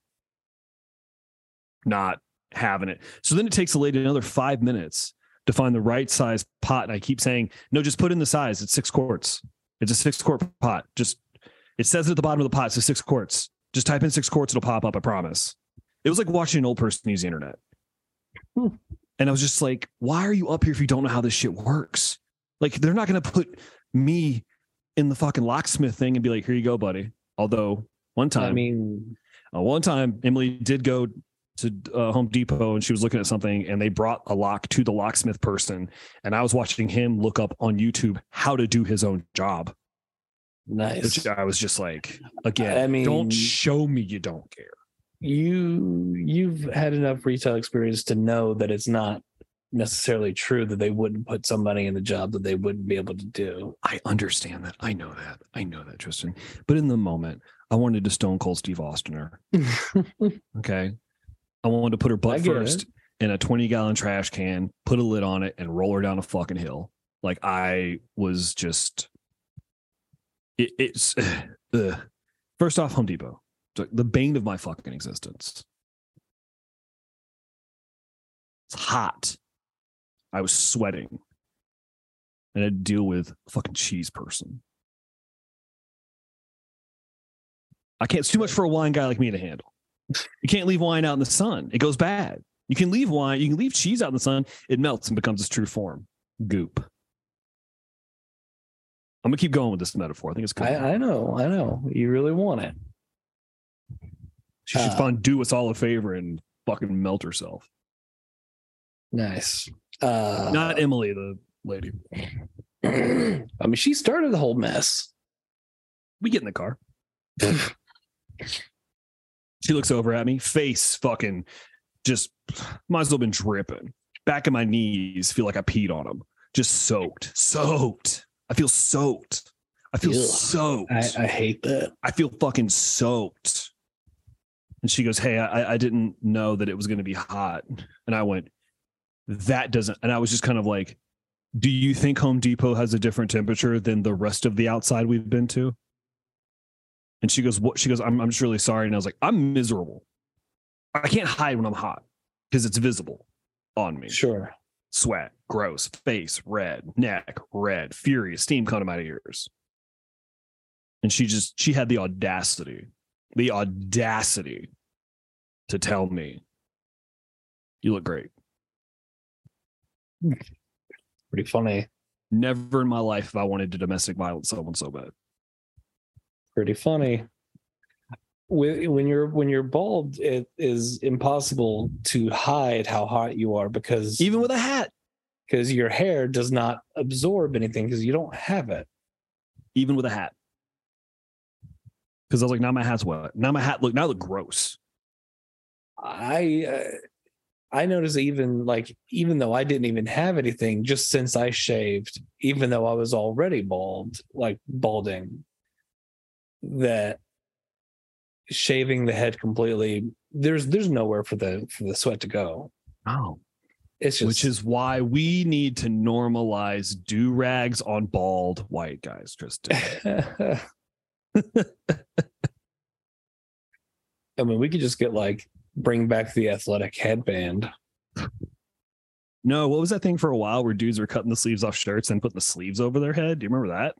not having it. So then it takes the lady another five minutes to find the right size pot. And I keep saying, no, just put in the size. It's six quarts. It's a six quart pot. Just it says it at the bottom of the pot. It's six quarts. Just type in six quarts, it'll pop up, I promise. It was like watching an old person use the internet. Hmm. And I was just like, why are you up here if you don't know how this shit works? Like, they're not gonna put me in the fucking locksmith thing and be like, here you go, buddy. Although one time I mean, uh, one time, Emily did go to uh, Home Depot and she was looking at something and they brought a lock to the locksmith person and I was watching him look up on YouTube how to do his own job. Nice. Which I was just like, again, I mean- don't show me you don't care. you you've had enough retail experience to know that it's not necessarily true that they wouldn't put somebody in the job that they wouldn't be able to do. I understand that. I know that. I know that, Tristan. But in the moment, I wanted to stone cold Steve Austiner. Okay. I wanted to put her butt first in a 20 gallon trash can, put a lid on it, and roll her down a fucking hill. Like I was just it, it's ugh. first off, Home Depot. The bane of my fucking existence. It's hot. I was sweating. And I deal with a fucking cheese person. I can't, it's too much for a wine guy like me to handle. You can't leave wine out in the sun. It goes bad. You can leave wine, you can leave cheese out in the sun, it melts and becomes its true form. Goop. I'm gonna keep going with this metaphor. I think it's cool. I, I know, I know. You really want it. she should uh, find do us all a favor and fucking melt herself. Nice. Uh Not Emily, the lady. I mean, she started the whole mess. We get in the car. She looks over at me, face fucking just might as well been dripping. Back of my knees feel like I peed on them. Just soaked, soaked. I feel soaked. I feel Ew. soaked. I, I hate that. I feel fucking soaked. And she goes, Hey, I, I didn't know that it was going to be hot. And I went, That doesn't. And I was just kind of like, Do you think Home Depot has a different temperature than the rest of the outside we've been to? And she goes, What? She goes, I'm, I'm just really sorry. And I was like, I'm miserable. I can't hide when I'm hot because it's visible on me Sure. sweat, gross, face red, neck red, furious, steam coming out of ears. And she just, she had the audacity, the audacity to tell me, you look great. Hmm. Pretty funny. Never in my life have I wanted to domestic violence someone so bad. Pretty funny. When when you're when you're bald, it is impossible to hide how hot you are because Even with a hat, because your hair does not absorb anything because you don't have it. even with a hat. Because I was like, now my hat's wet. Now my hat look, now I look gross. I uh, I noticed even like even though I didn't even have anything, just since I shaved, even though I was already bald, like balding, that shaving the head completely there's there's nowhere for the for the sweat to go. Oh. It's just Which is why we need to normalize do rags on bald white guys, Tristan. I mean, we could just get like bring back the athletic headband. No, what was that thing for a while where dudes were cutting the sleeves off shirts and putting the sleeves over their head? Do you remember that?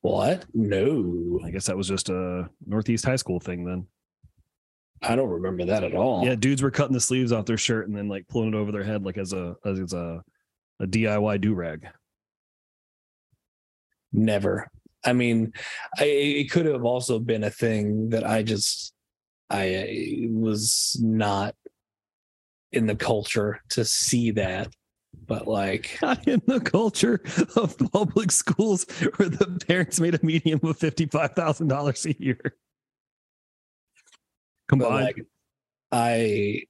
What? No, I guess that was just a Northeast high school thing then. I don't remember that at all. Yeah, dudes were cutting the sleeves off their shirt and then like pulling it over their head like as a as a a DIY do rag. Never. I mean, I, it could have also been a thing that I just I was not in the culture to see that, but like Not in the culture of public schools where the parents made a median of fifty five thousand dollars a year. but Combined. like I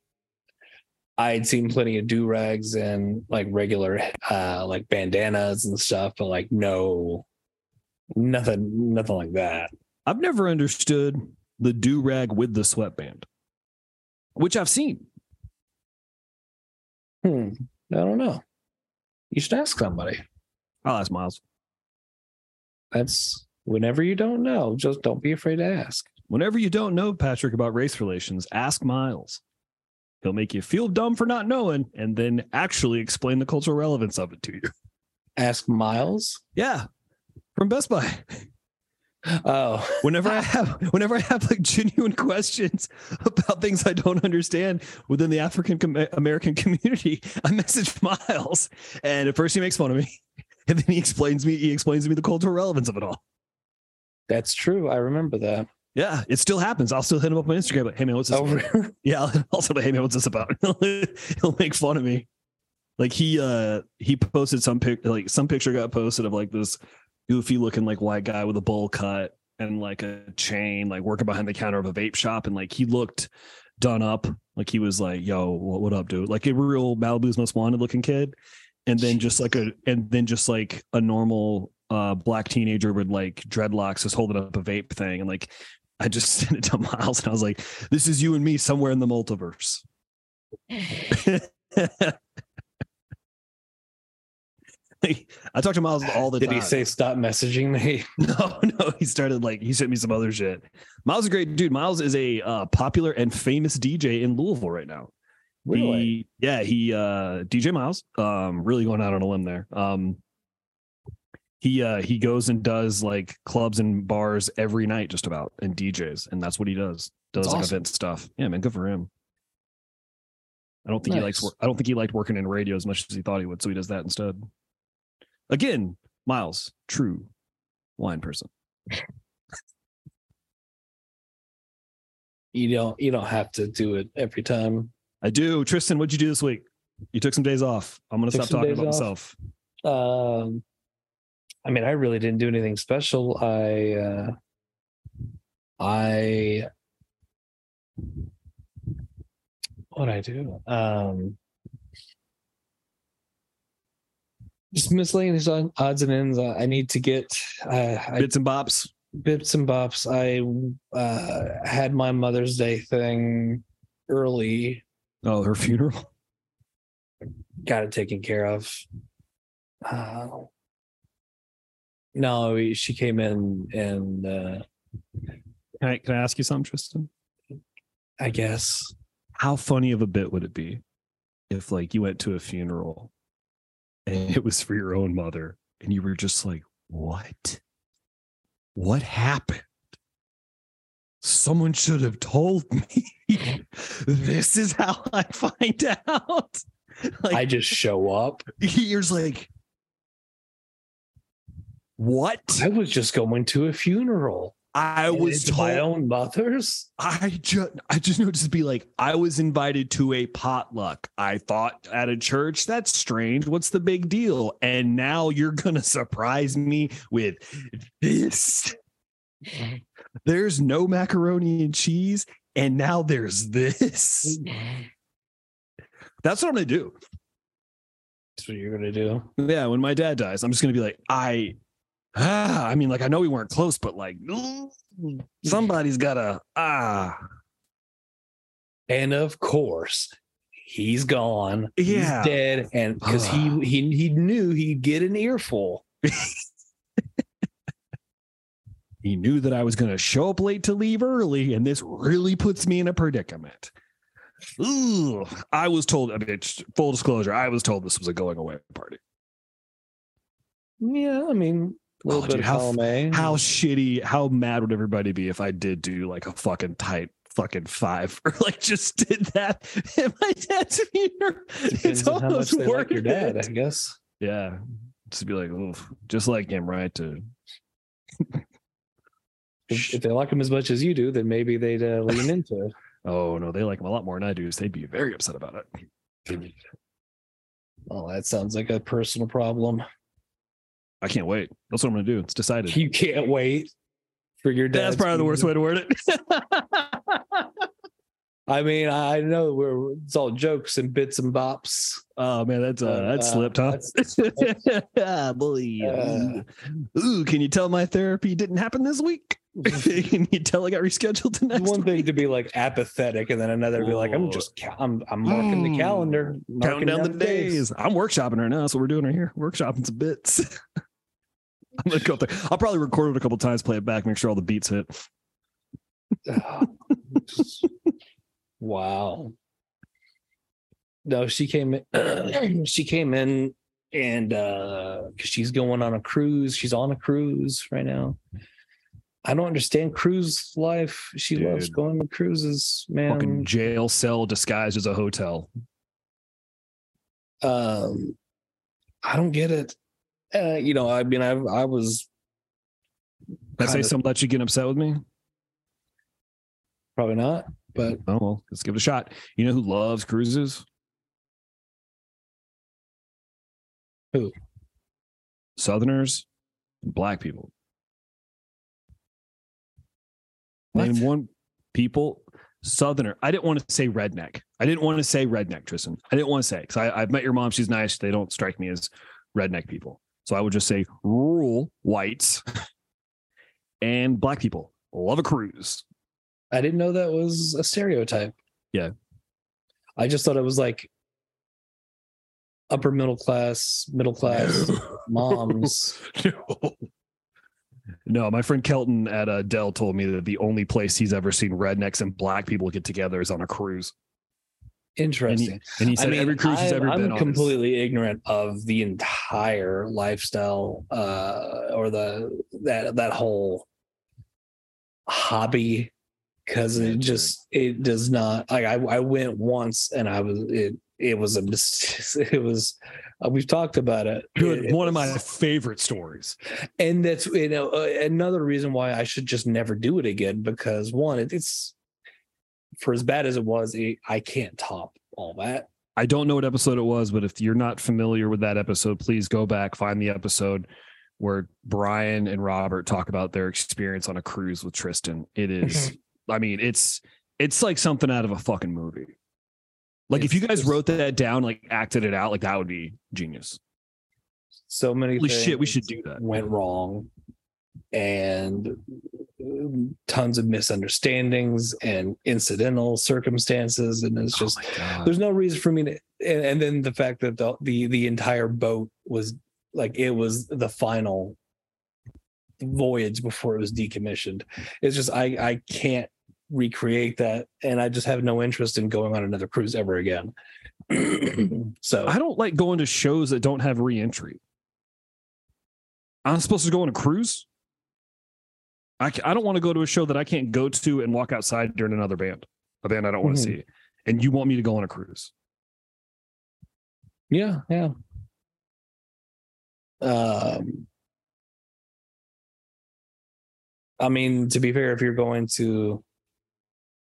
I'd seen plenty of do rags and like regular uh like bandanas and stuff, but like no nothing nothing like that. I've never understood the do rag with the sweatband, which I've seen. Hmm. I don't know. You should ask somebody. I'll ask Miles. That's whenever you don't know, just don't be afraid to ask. Whenever you don't know, Patrick, about race relations, ask Miles. He'll make you feel dumb for not knowing and then actually explain the cultural relevance of it to you. Ask Miles. Yeah. From Best Buy. Oh, Whenever I have whenever I have like genuine questions about things I don't understand within the African com- American community, I message Miles. And at first he makes fun of me. And then he explains me he explains to me the cultural relevance of it all. that's true. I remember that. Yeah, it still happens. I'll still hit him up on Instagram. Like, hey man, what's this? Over. about?" Yeah, I'll also hey man, what's this about? He'll make fun of me. Like he uh he posted some pic like some picture got posted of like this goofy looking like white guy with a bowl cut and like a chain, like working behind the counter of a vape shop, and like he looked done up, like he was like, "Yo, what, what up, dude?" Like a real Malibu's most wanted looking kid, and then just like a and then just like a normal uh black teenager with like dreadlocks just holding up a vape thing, and like I just sent it to Miles, and I was like, "This is you and me somewhere in the multiverse." I talk to Miles all the Did time. Did he say stop messaging me? No, no, he started like he sent me some other shit. Miles is a great dude. Miles is a uh, popular and famous DJ in Louisville right now. He, yeah, he uh DJ Miles. Um, really going out on a limb there. Um, he uh he goes and does like clubs and bars every night, just about, and DJs, and that's what he does. Does That's like awesome. event stuff. Yeah, man, good for him. I don't think he likes. I don't think he liked working in radio as much as he thought he would, so he does that instead. Again, Miles, true wine person. You don't you don't have to do it every time. I do. Tristan, what'd you do this week? You took some days off. I'm gonna Took stop talking about off? myself. Um I mean, I really didn't do anything special. I uh I what I do? Um just miscellaneous odds and ends. I need to get uh, Bits and bops. bits and bops. I uh, had my Mother's Day thing early, Oh, her funeral. got it taken care of. Uh, no, she came in and uh, Can I can I ask you something, Tristan? I guess How funny of a bit would it be if like you went to a funeral and it was for your own mother and you were just like, what? What happened? Someone should have told me. this is how I find out. Like I just show up. you're just like, what? I was just going to a funeral. I And was told, my own mother's. I just I just know just be like I was invited to a potluck. I thought at a church that's strange. What's the big deal? And now you're gonna surprise me with this. There's no macaroni and cheese, and now there's this. That's what I'm gonna do. That's what you're gonna do. Yeah, when my dad dies, I'm just gonna be like, I ah, I mean, like I know we weren't close, but like somebody's gotta ah. And of course, he's gone. Yeah. he's dead, and because he he he knew he'd get an earful. He knew that I was going to show up late to leave early, and this really puts me in a predicament. Ooh, I was told. I mean, full disclosure, I was told this was a going away party. Yeah, I mean, a little Oh, bit dude, of how- column A. How shitty, how mad would everybody be if I did do like a fucking tight fucking five or like just did that at my dad's funeral? It's on how much almost they worth like your dad, it. I guess. Yeah, just be like, oof, just like him, right? To If, if they like him as much as you do, then maybe they'd uh, lean into it. oh no, they like him a lot more than I do. So they'd be very upset about it. Well, that sounds like a personal problem. I can't wait. That's what I'm gonna do. It's decided. You can't wait for your dad. That's probably the worst way to word it. I mean, I know we're it's all jokes and bits and bops. oh man, that's uh, that uh, slipped, huh? ah, boy. Uh, Ooh, can you tell my therapy didn't happen this week? can you tell I got rescheduled to next one thing to be like apathetic, and then another to be like, I'm just I'm I'm marking the Mm. calendar, Counting marking down the days. I'm workshopping right now. That's what we're doing right here. Workshopping some bits. I'm gonna go there. I'll probably record it a couple times, play it back, make sure all the beats hit. wow. No, she came in. she came in, and uh, because she's going on a cruise, she's on a cruise right now. I don't understand cruise life. She loves going to cruises, man. Fucking jail cell disguised as a hotel. Um, I don't get it. Uh, you know, I mean, I I was I say something that you get upset with me? Probably not, but Oh well, let's give it a shot. You know who loves cruises? Who? Southerners and black people. What? Name one people. Southerner. I didn't want to say redneck. I didn't want to say redneck, Tristan. I didn't want to say because I've met your mom. She's nice. They don't strike me as redneck people. So I would just say rural whites and black people love a cruise. I didn't know that was a stereotype. Yeah. I just thought it was like upper middle class, middle class moms. No. No, my friend Kelton at uh, Dell told me that the only place he's ever seen rednecks and black people get together is on a cruise. And Interesting. he, and he said every cruise he's I'm- ever I'm been on. is- completely ignorant of the entire lifestyle uh, or the that that whole hobby because it just it does not like I, I went once and I was it it was a it was uh, we've talked about it Good. It- One of my favorite stories. and that's you know uh, another reason why I should just never do it again because one it, it's for as bad as it was it, I can't top all that I don't know what episode it was, but if you're not familiar with that episode, please go back, find the episode where Brian and Robert talk about their experience on a cruise with Tristan. It is, I mean, it's it's like something out of a fucking movie. Like if you guys wrote that down, like acted it out, like that would be genius. so many Holy shit, we should do that. went wrong and um, tons of misunderstandings and incidental circumstances and it's just oh there's no reason for me to and, and then the fact that the, the the entire boat was like it was the final voyage before it was decommissioned it's just i i can't recreate that and i just have no interest in going on another cruise ever again so I don't like going to shows that don't have reentry. I'm supposed to go on a cruise. I, I don't want to go to a show that I can't go to and walk outside during another band, a band I don't want to Mhm. see. And you want me to go on a cruise? Yeah, yeah. Um, I mean, to be fair, if you're going to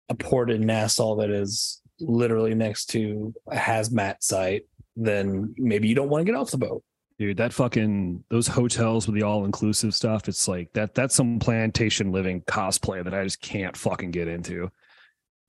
a port in Nassau that is literally next to a hazmat site, then maybe you don't want to get off the boat. Dude, that fucking those hotels with the all inclusive stuff, it's like that that's some plantation living cosplay that I just can't fucking get into.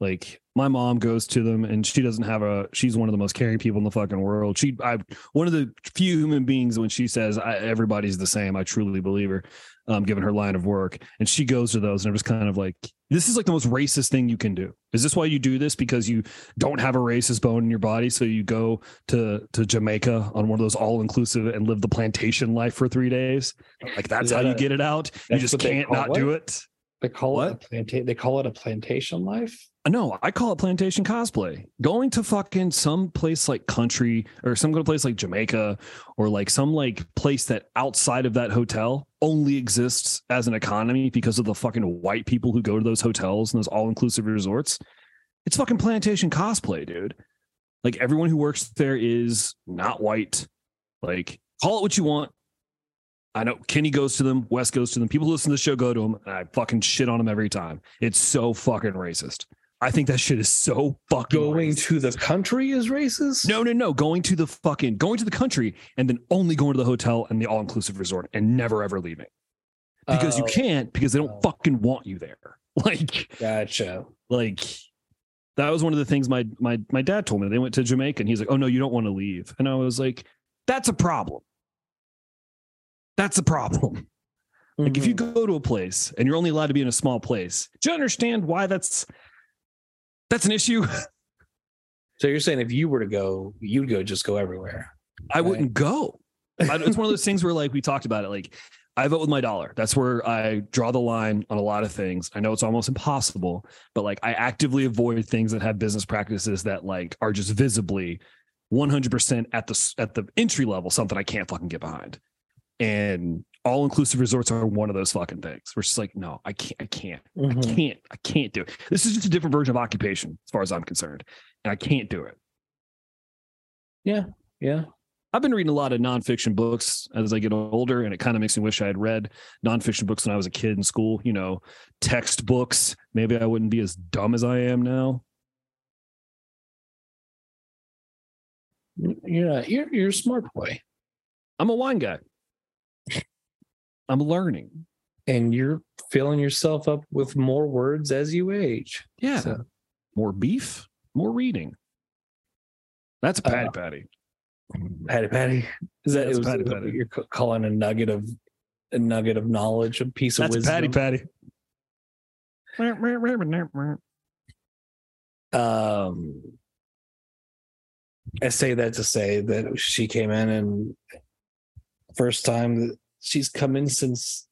Like my mom goes to them and she doesn't have a she's one of the most caring people in the fucking world. She I one of the few human beings when she says I, everybody's the same, I truly believe her. Um, given her line of work, and she goes to those, and I'm just kind of like, this is like the most racist thing you can do. Is this why you do this? Because you don't have a racist bone in your body, so you go to to Jamaica on one of those all inclusive and live the plantation life for three days. Like that's Is how that you a- get it out. You just can't not do it? it. They call What? it a planta- They call it a plantation life. No, I call it plantation cosplay. Going to fucking some place like country or some kind of place like Jamaica or like some like place that outside of that hotel only exists as an economy because of the fucking white people who go to those hotels and those all inclusive resorts. It's fucking plantation cosplay, dude. Like everyone who works there is not white. Like call it what you want. I know Kenny goes to them, Wes goes to them. People listen to the show go to them, and I fucking shit on them every time. It's so fucking racist. I think that shit is so fucking Going racist. to the country is racist. no, no, no. Going to the fucking going to the country and then only going to the hotel and the all inclusive resort and never ever leaving because you Oh, can't because they don't Oh. fucking want you there. Like, Gotcha. like that was one of the things my my my dad told me. They went to Jamaica and he's like, "Oh no, you don't want to leave," and I was like, "That's a problem. That's a problem." Like if you Mhm. go to a place and you're only allowed to be in a small place, do you understand why that's that's an issue? so you're saying if you were to go, you'd go just go everywhere. I Right. wouldn't go. It's one of those things where like we talked about it. Like I vote with my dollar. That's where I draw the line on a lot of things. I know it's almost impossible, but like I actively avoid things that have business practices that like are just visibly 100% at the at the entry level something I can't fucking get behind. And all inclusive resorts are one of those fucking things. We're just like, no, I can't, I can't, I Mhm. can't, I can't do it. This is just a different version of occupation, as far as I'm concerned, and I can't do it. Yeah. Yeah. I've been reading a lot of nonfiction books as I get older, and it kind of makes me wish I had read nonfiction books when I was a kid in school. You know, textbooks. Maybe I wouldn't be as dumb as I am now. You're you're you're a smart boy, I'm a wine guy. I'm learning. and you're filling yourself up with more words as you age. Yeah. So- More beef, more reading. That's a patty Uh, patty. Patty Patty. Is that was patty what patty. you're calling a nugget of a nugget of knowledge, a piece of That's wisdom? patty patty. Um, I say that to say that she came in and first time she's come in since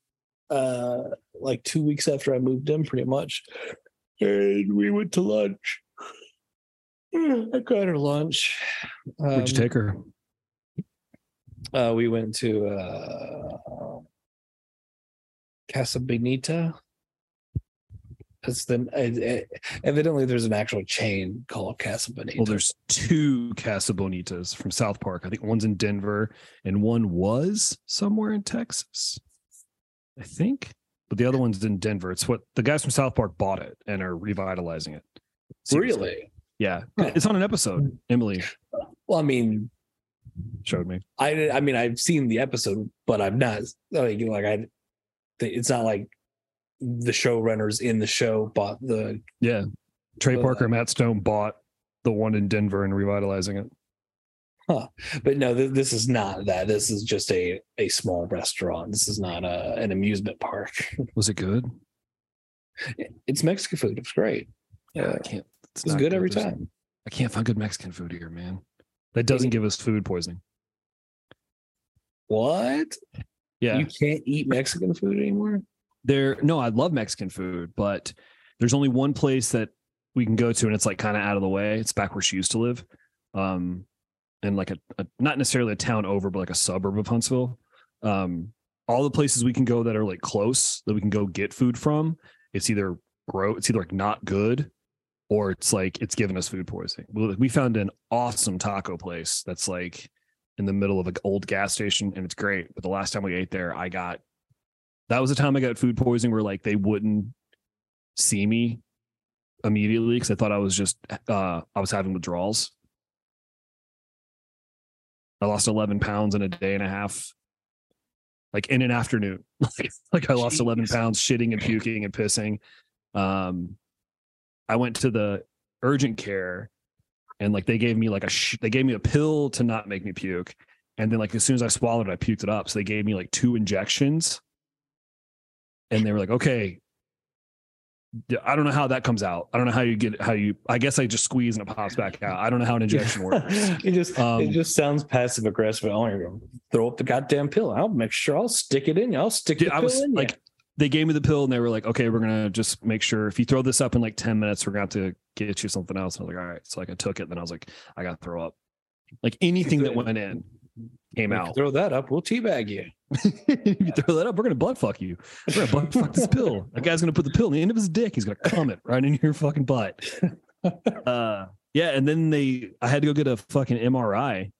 uh like two weeks after I moved in, pretty much. And we went to lunch. I got her lunch. Where'd you Um, take her? Uh, we went to uh, Casa Bonita. That's the uh, uh, evidently there's an actual chain called Casa Bonita. Well, there's two Casa Bonitas from South Park. I think one's in Denver and one was somewhere in Texas. I think. But the other one's in Denver. It's what the guys from South Park bought it and are revitalizing it. Seriously. really. Yeah. Huh. It's on an episode. Emily Well, I mean, showed me. I I mean I've seen the episode, but I'm not like like I. It's not like the showrunners in the show bought the Yeah. Trey But, Parker uh, Matt Stone bought the one in Denver and revitalizing it. but no th- this is not that this is just a a small restaurant this is not a an amusement park Was it good? it's mexican food it's great yeah I uh, can't. it's not good every time I can't find good Mexican food here, man. That doesn't give us food poisoning. what Yeah. you can't eat mexican food anymore there no i love mexican food but there's only one place that we can go to and it's like kind of out of the way. It's back where she used to live um and like a, a not necessarily a town over but like a suburb of huntsville. Um all the places we can go that are like close that we can go get food from it's either grow it's either like not good or it's like it's giving us food poisoning. We found an awesome taco place that's like in the middle of an old gas station and it's great but the last time we ate there i got that was the time I got food poisoning where like they wouldn't see me immediately because I thought I was just uh I was having withdrawals. I lost 11 pounds in a day and a half, like in an afternoon. like, like I lost 11 pounds shitting and puking and pissing. Um, I went to the urgent care and like they gave me like a sh- they gave me a pill to not make me puke. And then like as soon as I swallowed it, I puked it up. So they gave me like two injections and they were like, okay, I don't know how that comes out. I don't know how you get how you. I guess I just squeeze and it pops back out. I don't know how an injection works. it just Um, it just sounds passive aggressive. Gonna throw up the goddamn pill. I'll make sure I'll stick it in you. I'll stick the I was in like, they gave me the pill and they were like, okay, we're gonna just make sure if you throw this up in like ten minutes, we're gonna have to get you something else. And I was like, all right. So like I took it. Then I was like, I gotta throw up. Like anything that went in came out. Throw that up. We'll teabag you. If you throw that up, we're gonna butt fuck you. We're gonna butt fuck this pill. That guy's gonna put the pill in the end of his dick. He's gonna cum it right in your fucking butt. Uh, yeah, and then they, I had to go get a fucking MRI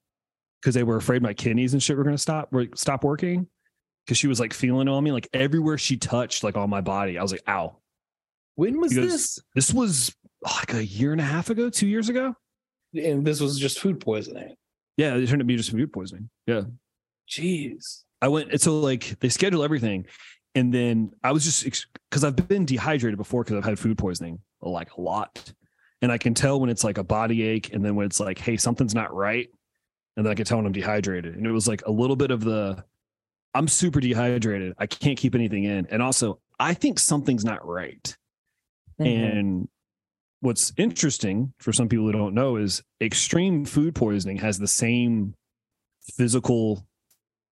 because they were afraid my kidneys and shit were gonna stop, were, stop working. Because she was like feeling on me, like everywhere she touched, like on my body, I was like, "Ow!" When was Because- this? This was like a year and a half ago, two years ago. And this was just food poisoning. Yeah, it turned out to be just food poisoning. Yeah. Jeez. I went and so like they schedule everything, and then I was just because I've been dehydrated before because I've had food poisoning like a lot, and I can tell when it's like a body ache, and then when it's like, hey, something's not right, and then I can tell when I'm dehydrated, and it was like a little bit of the, I'm super dehydrated, I can't keep anything in, and also I think something's not right, Mm-hmm. and what's interesting for some people who don't know is extreme food poisoning has the same physical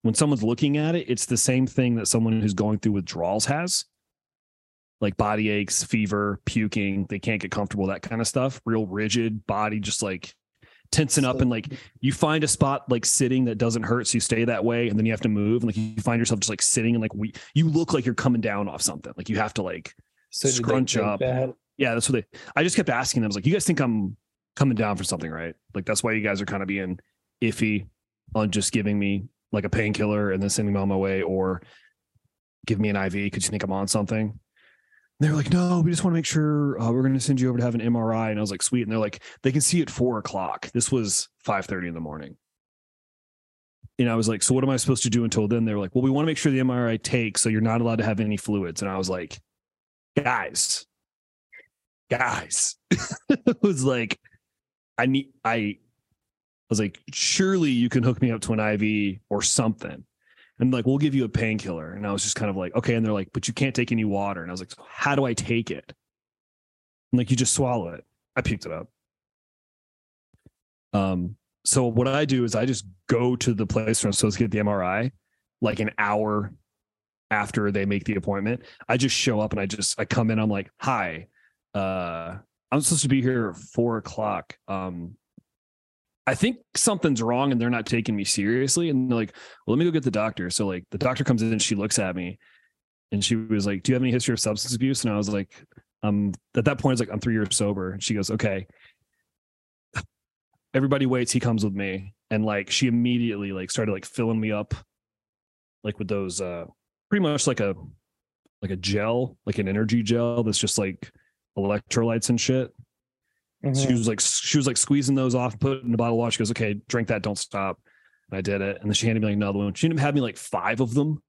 when someone's looking at it, it's the same thing that someone who's going through withdrawals has. Like body aches, fever, puking, they can't get comfortable, that kind of stuff. Real rigid body, just like tensing up and like you find a spot like sitting that doesn't hurt, so you stay that way, and then you have to move, and like you find yourself just like sitting and like we you look like you're coming down off something. Like you have to like so scrunch up. that? yeah, that's what they. I just kept asking them. I was like, "You guys think I'm coming down for something, right? Like that's why you guys are kind of being iffy." on just giving me like a painkiller and then sending me on my way or give me an IV because you think I'm on something. They're like, no, we just want to make sure uh, we're going to send you over to have an MRI. And I was like, sweet. And they're like, they can see at four o'clock. This was five thirty in the morning. And I was like, so what am I supposed to do until then? They're like, well, we want to make sure the MRI takes, so you're not allowed to have any fluids. And I was like, guys, guys, it was like, I need, I was like, surely you can hook me up to an IV or something. And like, we'll give you a painkiller. And I was just kind of like, okay. And they're like, but you can't take any water. And I was like, so how do I take it? And like, you just swallow it. I puked it up. Um, so what I do is I just go to the place where I'm supposed to get the MRI like an hour after they make the appointment. I just show up and I just I come in, I'm like, hi. Uh I'm supposed to be here at four o'clock. Um I think something's wrong and they're not taking me seriously. And they're like, well, let me go get the doctor. So like the doctor comes in and she looks at me and she was like, Do you have any history of substance abuse? And I was like, um, at that point, it's like, I'm three years sober. And she goes, Okay. Everybody waits, he comes with me. And like she immediately like started like filling me up like with those uh pretty much like a like a gel, like an energy gel that's just like electrolytes and shit. She was like she was like squeezing those off, put it in a bottle of water. She goes, Okay, drink that, don't stop. And I did it. And then she handed me like another one. She ended up having me like five of them.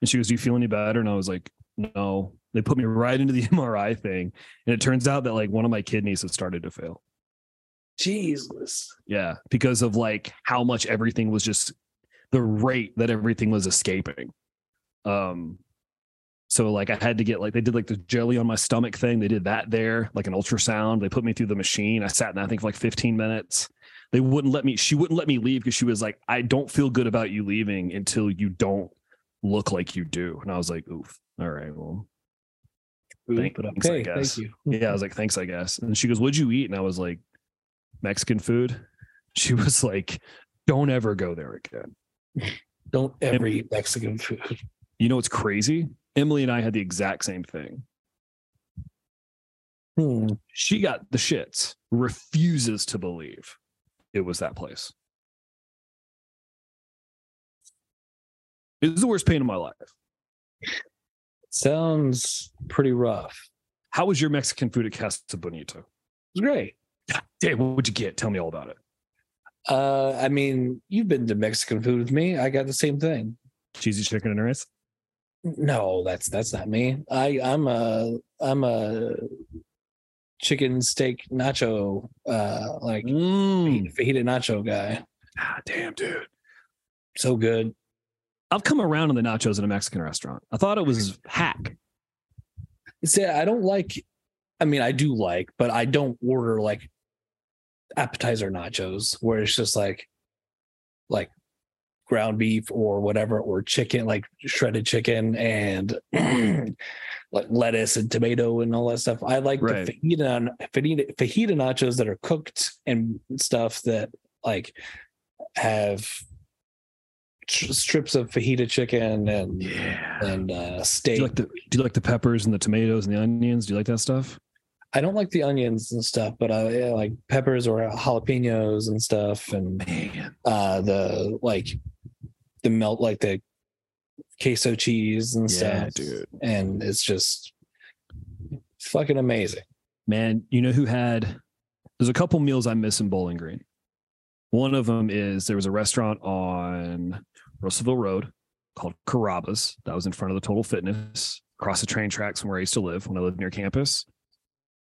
And she goes, Do you feel any better? And I was like, No. They put me right into the MRI thing. And it turns out that like one of my kidneys had started to fail. Jesus. Yeah. Because of like how much everything was just the rate that everything was escaping. Um so like I had to get like they did like the jelly on my stomach thing. They did that there, like an ultrasound. They put me through the machine. I sat in that thing for like 15 minutes. They wouldn't let me, she wouldn't let me leave because she was like, I don't feel good about you leaving until you don't look like you do. And I was like, oof. All right. Well, thanks, I guess. thank you. yeah, I was like, thanks, I guess. And she goes, What'd you eat? And I was like, Mexican food. She was like, Don't ever go there again. Don't ever eat Mexican food. You know what's crazy? Emily and I had the exact same thing. Hmm. She got the shits, refuses to believe it was that place. It was the worst pain of my life. Sounds pretty rough. How was your Mexican food at Casa Bonita? It was great. Damn, what would you get? Tell me all about it. Uh, I mean, you've been to Mexican food with me. I got the same thing. Cheesy chicken and rice? No, that's that's not me. I I'm a I'm a chicken steak nacho uh like Mm. fajita nacho guy. Ah, damn, dude. So good. I've come around on the nachos in a Mexican restaurant. I thought it was hack. See, I don't like. I mean, I do like, but I don't order like appetizer nachos where it's just like like ground beef or whatever or chicken like shredded chicken and like lettuce and tomato and all that stuff i like Right. the fajita, fajita fajita nachos that are cooked and stuff that like have strips of fajita chicken and Yeah. and uh Do steak you like the do you like the peppers and the tomatoes and the onions? Do you like that stuff? I don't like the onions and stuff, but I yeah, like peppers or jalapenos and stuff, and uh the like the melt like the queso cheese and Yeah, stuff, dude. And it's just fucking amazing. Man, you know who had there's a couple meals I miss in Bowling Green. One of them is there was a restaurant on Russellville Road called Carrabba's that was in front of the Total Fitness across the train tracks from where I used to live when I lived near campus.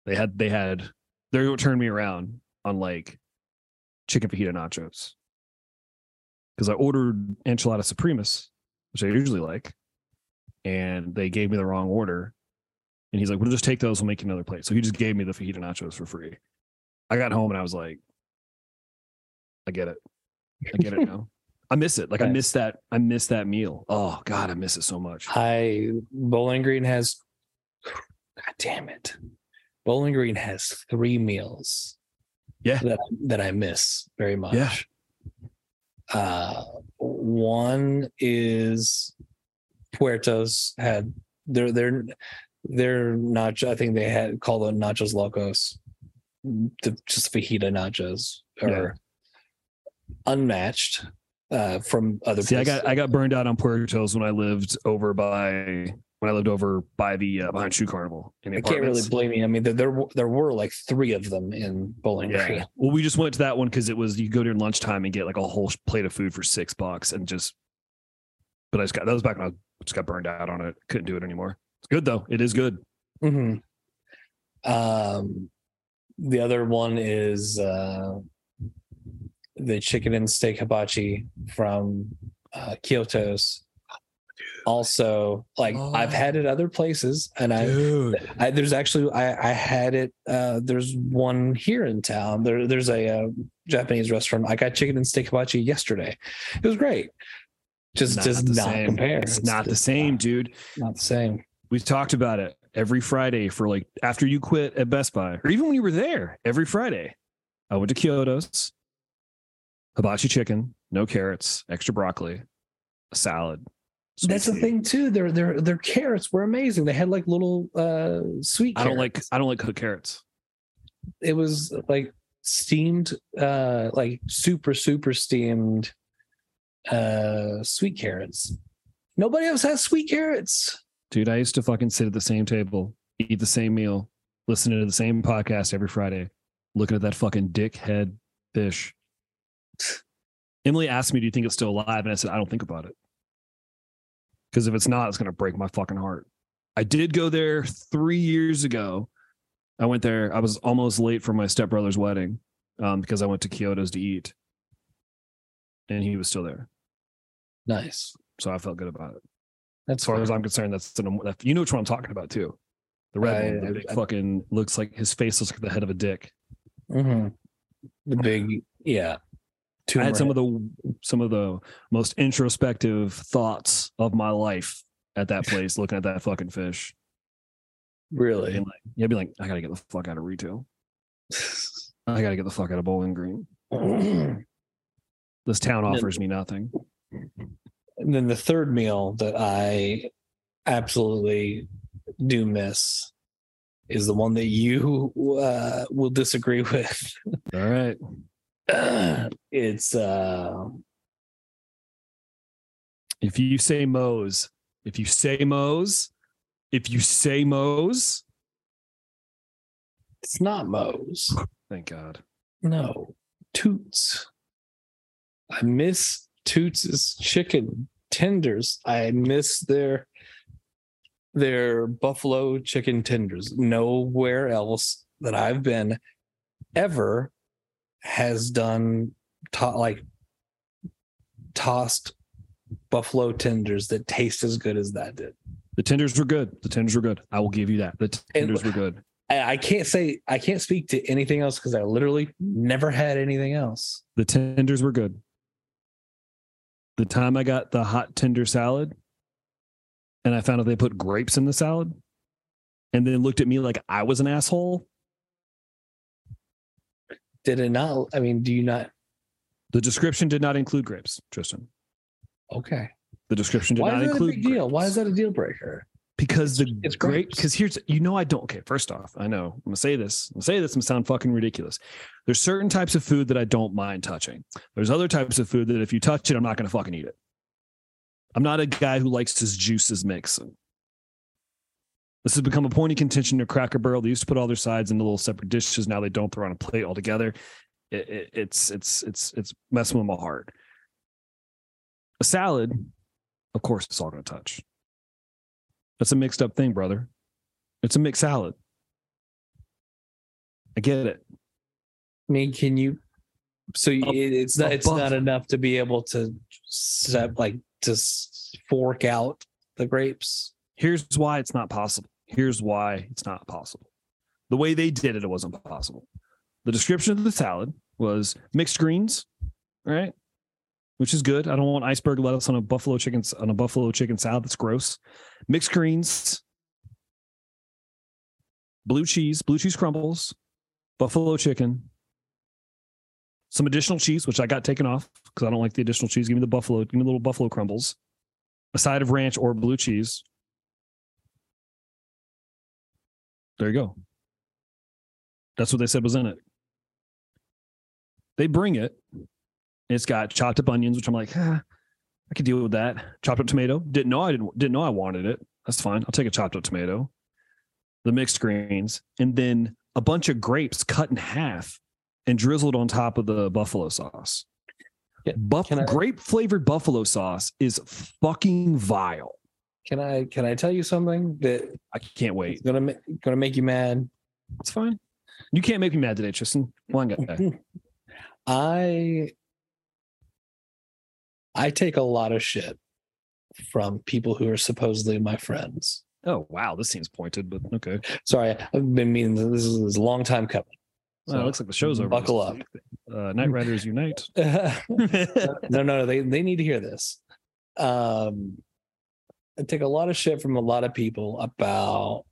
They had they had they what turned me around on like chicken fajita nachos because I ordered enchilada supremas, which I usually like, and they gave me the wrong order. And he's like, "We'll just take those. We'll make you another plate." So he just gave me the fajita nachos for free. I got home and I was like, "I get it. I get it now. I miss it. Like I miss that. I miss that meal. Oh God, I miss it so much. I Bowling Green has God damn it. Bowling Green has three meals. Yeah. That that I miss very much. Yeah. Uh one is Puertos had they're they're they're nacho I think they had called them nachos locos. The just fajita nachos or unmatched uh, from other. See, I got I got burned out on Puertos when I lived over by when I lived over by the uh, behind Shoe Carnival in the I can't really blame you. I mean, there there, were- there were like three of them in Bowling Yeah. Green. Well, we just went to that one because it was you go during lunchtime and get like a whole plate of food for six bucks and just. But I just got that was back when I just got burned out on it. Couldn't do it anymore. It's good though. It is good. hmm Um, the other one is uh, the chicken and steak hibachi from uh, Kyoto's. Also, like I've had it other places, and I, I there's actually I, I had it. Uh, there's one here in town. There, there's a, uh Japanese restaurant. I got chicken and steak hibachi yesterday. It was great. Just does the not same. compare. It's, not the just same, dude. Not the same. We talked about it every Friday for like after you quit at Best Buy, or even when you were there every Friday. I went to Kyoto's, hibachi chicken, no carrots, extra broccoli, a salad. Sweet That's the thing too. Their their their carrots were amazing. They had like little uh sweet. I don't like. I don't like cooked carrots. It was like steamed, uh like super super steamed, uh sweet carrots. Nobody else has sweet carrots. Dude, I used to fucking sit at the same table, eat the same meal, listening to the same podcast every Friday, looking at that fucking dickhead fish. Emily asked me, Do you think it's still alive? And I said, I don't think about it. Because if it's not, it's going to break my fucking heart. I did go there three years ago. I went there. I was almost late for my stepbrother's wedding um, because I went to Kyoto's to eat. And he was still there. Nice. So I felt good about it. That's As far fair. as I'm concerned, that's an, you know which one I'm talking about too. The red I- one, the big I- fucking looks like his face looks like the head of a dick. Mhm. the big yeah. I had some of the some of the most introspective thoughts of my life at that place, looking at that fucking fish. really. And like, yeah, be like, I gotta get the fuck out of retail. I gotta get the fuck out of Bowling Green. This town then- offers me nothing. And then the third meal that I absolutely do miss is the one that you uh, will disagree with. All right. it's uh If you say Moe's, if you say Moe's, if you say Moe's, it's not Moe's. thank God. No. Toots. I miss Toots's chicken tenders. I miss their their buffalo chicken tenders. Nowhere else that I've been ever has done to- like tossed buffalo tenders that taste as good as that did. The tenders were good. The tenders were good. I will give you that. The tenders were good. I, I can't say I can't speak to anything else because I literally never had anything else. The tenders were good. The time I got the hot tender salad and I found out they put grapes in the salad and then looked at me like I was an asshole. Did it not? I mean, do you not? The description did not include grapes, Tristan. Okay. The description did Why not is that a include big deal? Why is that a deal breaker? because the It's great grapes. because here's you know I don't okay first off I know I'm gonna say this I'm gonna say this and sound fucking ridiculous there's certain types of food that I don't mind touching there's other types of food that if you touch it I'm not gonna fucking eat it I'm not a guy who likes his juices mixing this has become a point of contention to Cracker Barrel they used to put all their sides into little separate dishes now they don't throw on a plate altogether it, it, it's it's it's it's messing with my heart a salad of course it's all gonna touch that's a mixed up thing, brother. It's a mixed salad. I get it. I mean, can you? So A- it's not. It's buff- not enough to be able to set like to fork out the grapes. Here's why it's not possible. Here's why it's not possible. The way they did it, it wasn't possible. The description of the salad was mixed greens, right? Which is good. I don't want iceberg lettuce on a buffalo chicken on a buffalo chicken salad. That's gross. Mixed greens, blue cheese, blue cheese crumbles, buffalo chicken, some additional cheese, which I got taken off because I don't like the additional cheese. Give me the buffalo, give me the little buffalo crumbles, a side of ranch or blue cheese. There you go. That's what they said was in it. They bring it It's got chopped up onions, which I'm like, ah, I could deal with that. Chopped up tomato. Didn't know I didn't didn't know I wanted it. That's fine. I'll take a chopped up tomato. The mixed greens, and then a bunch of grapes cut in half and drizzled on top of the buffalo sauce. Yeah, Buff- I- grape flavored buffalo sauce is fucking vile. Can I can I tell you something that I can't wait. gonna ma- gonna make you mad? It's fine. You can't make me mad today, Tristan. One guy. I I take a lot of shit from people who are supposedly my friends. Oh wow, this seems pointed, but okay. Sorry, I've been meaning this is, this is a long time coming. Well, it looks like the show's over. buckle up. Uh, Night Riders Unite. no, no, no, they they need to hear this. Um, I take a lot of shit from a lot of people about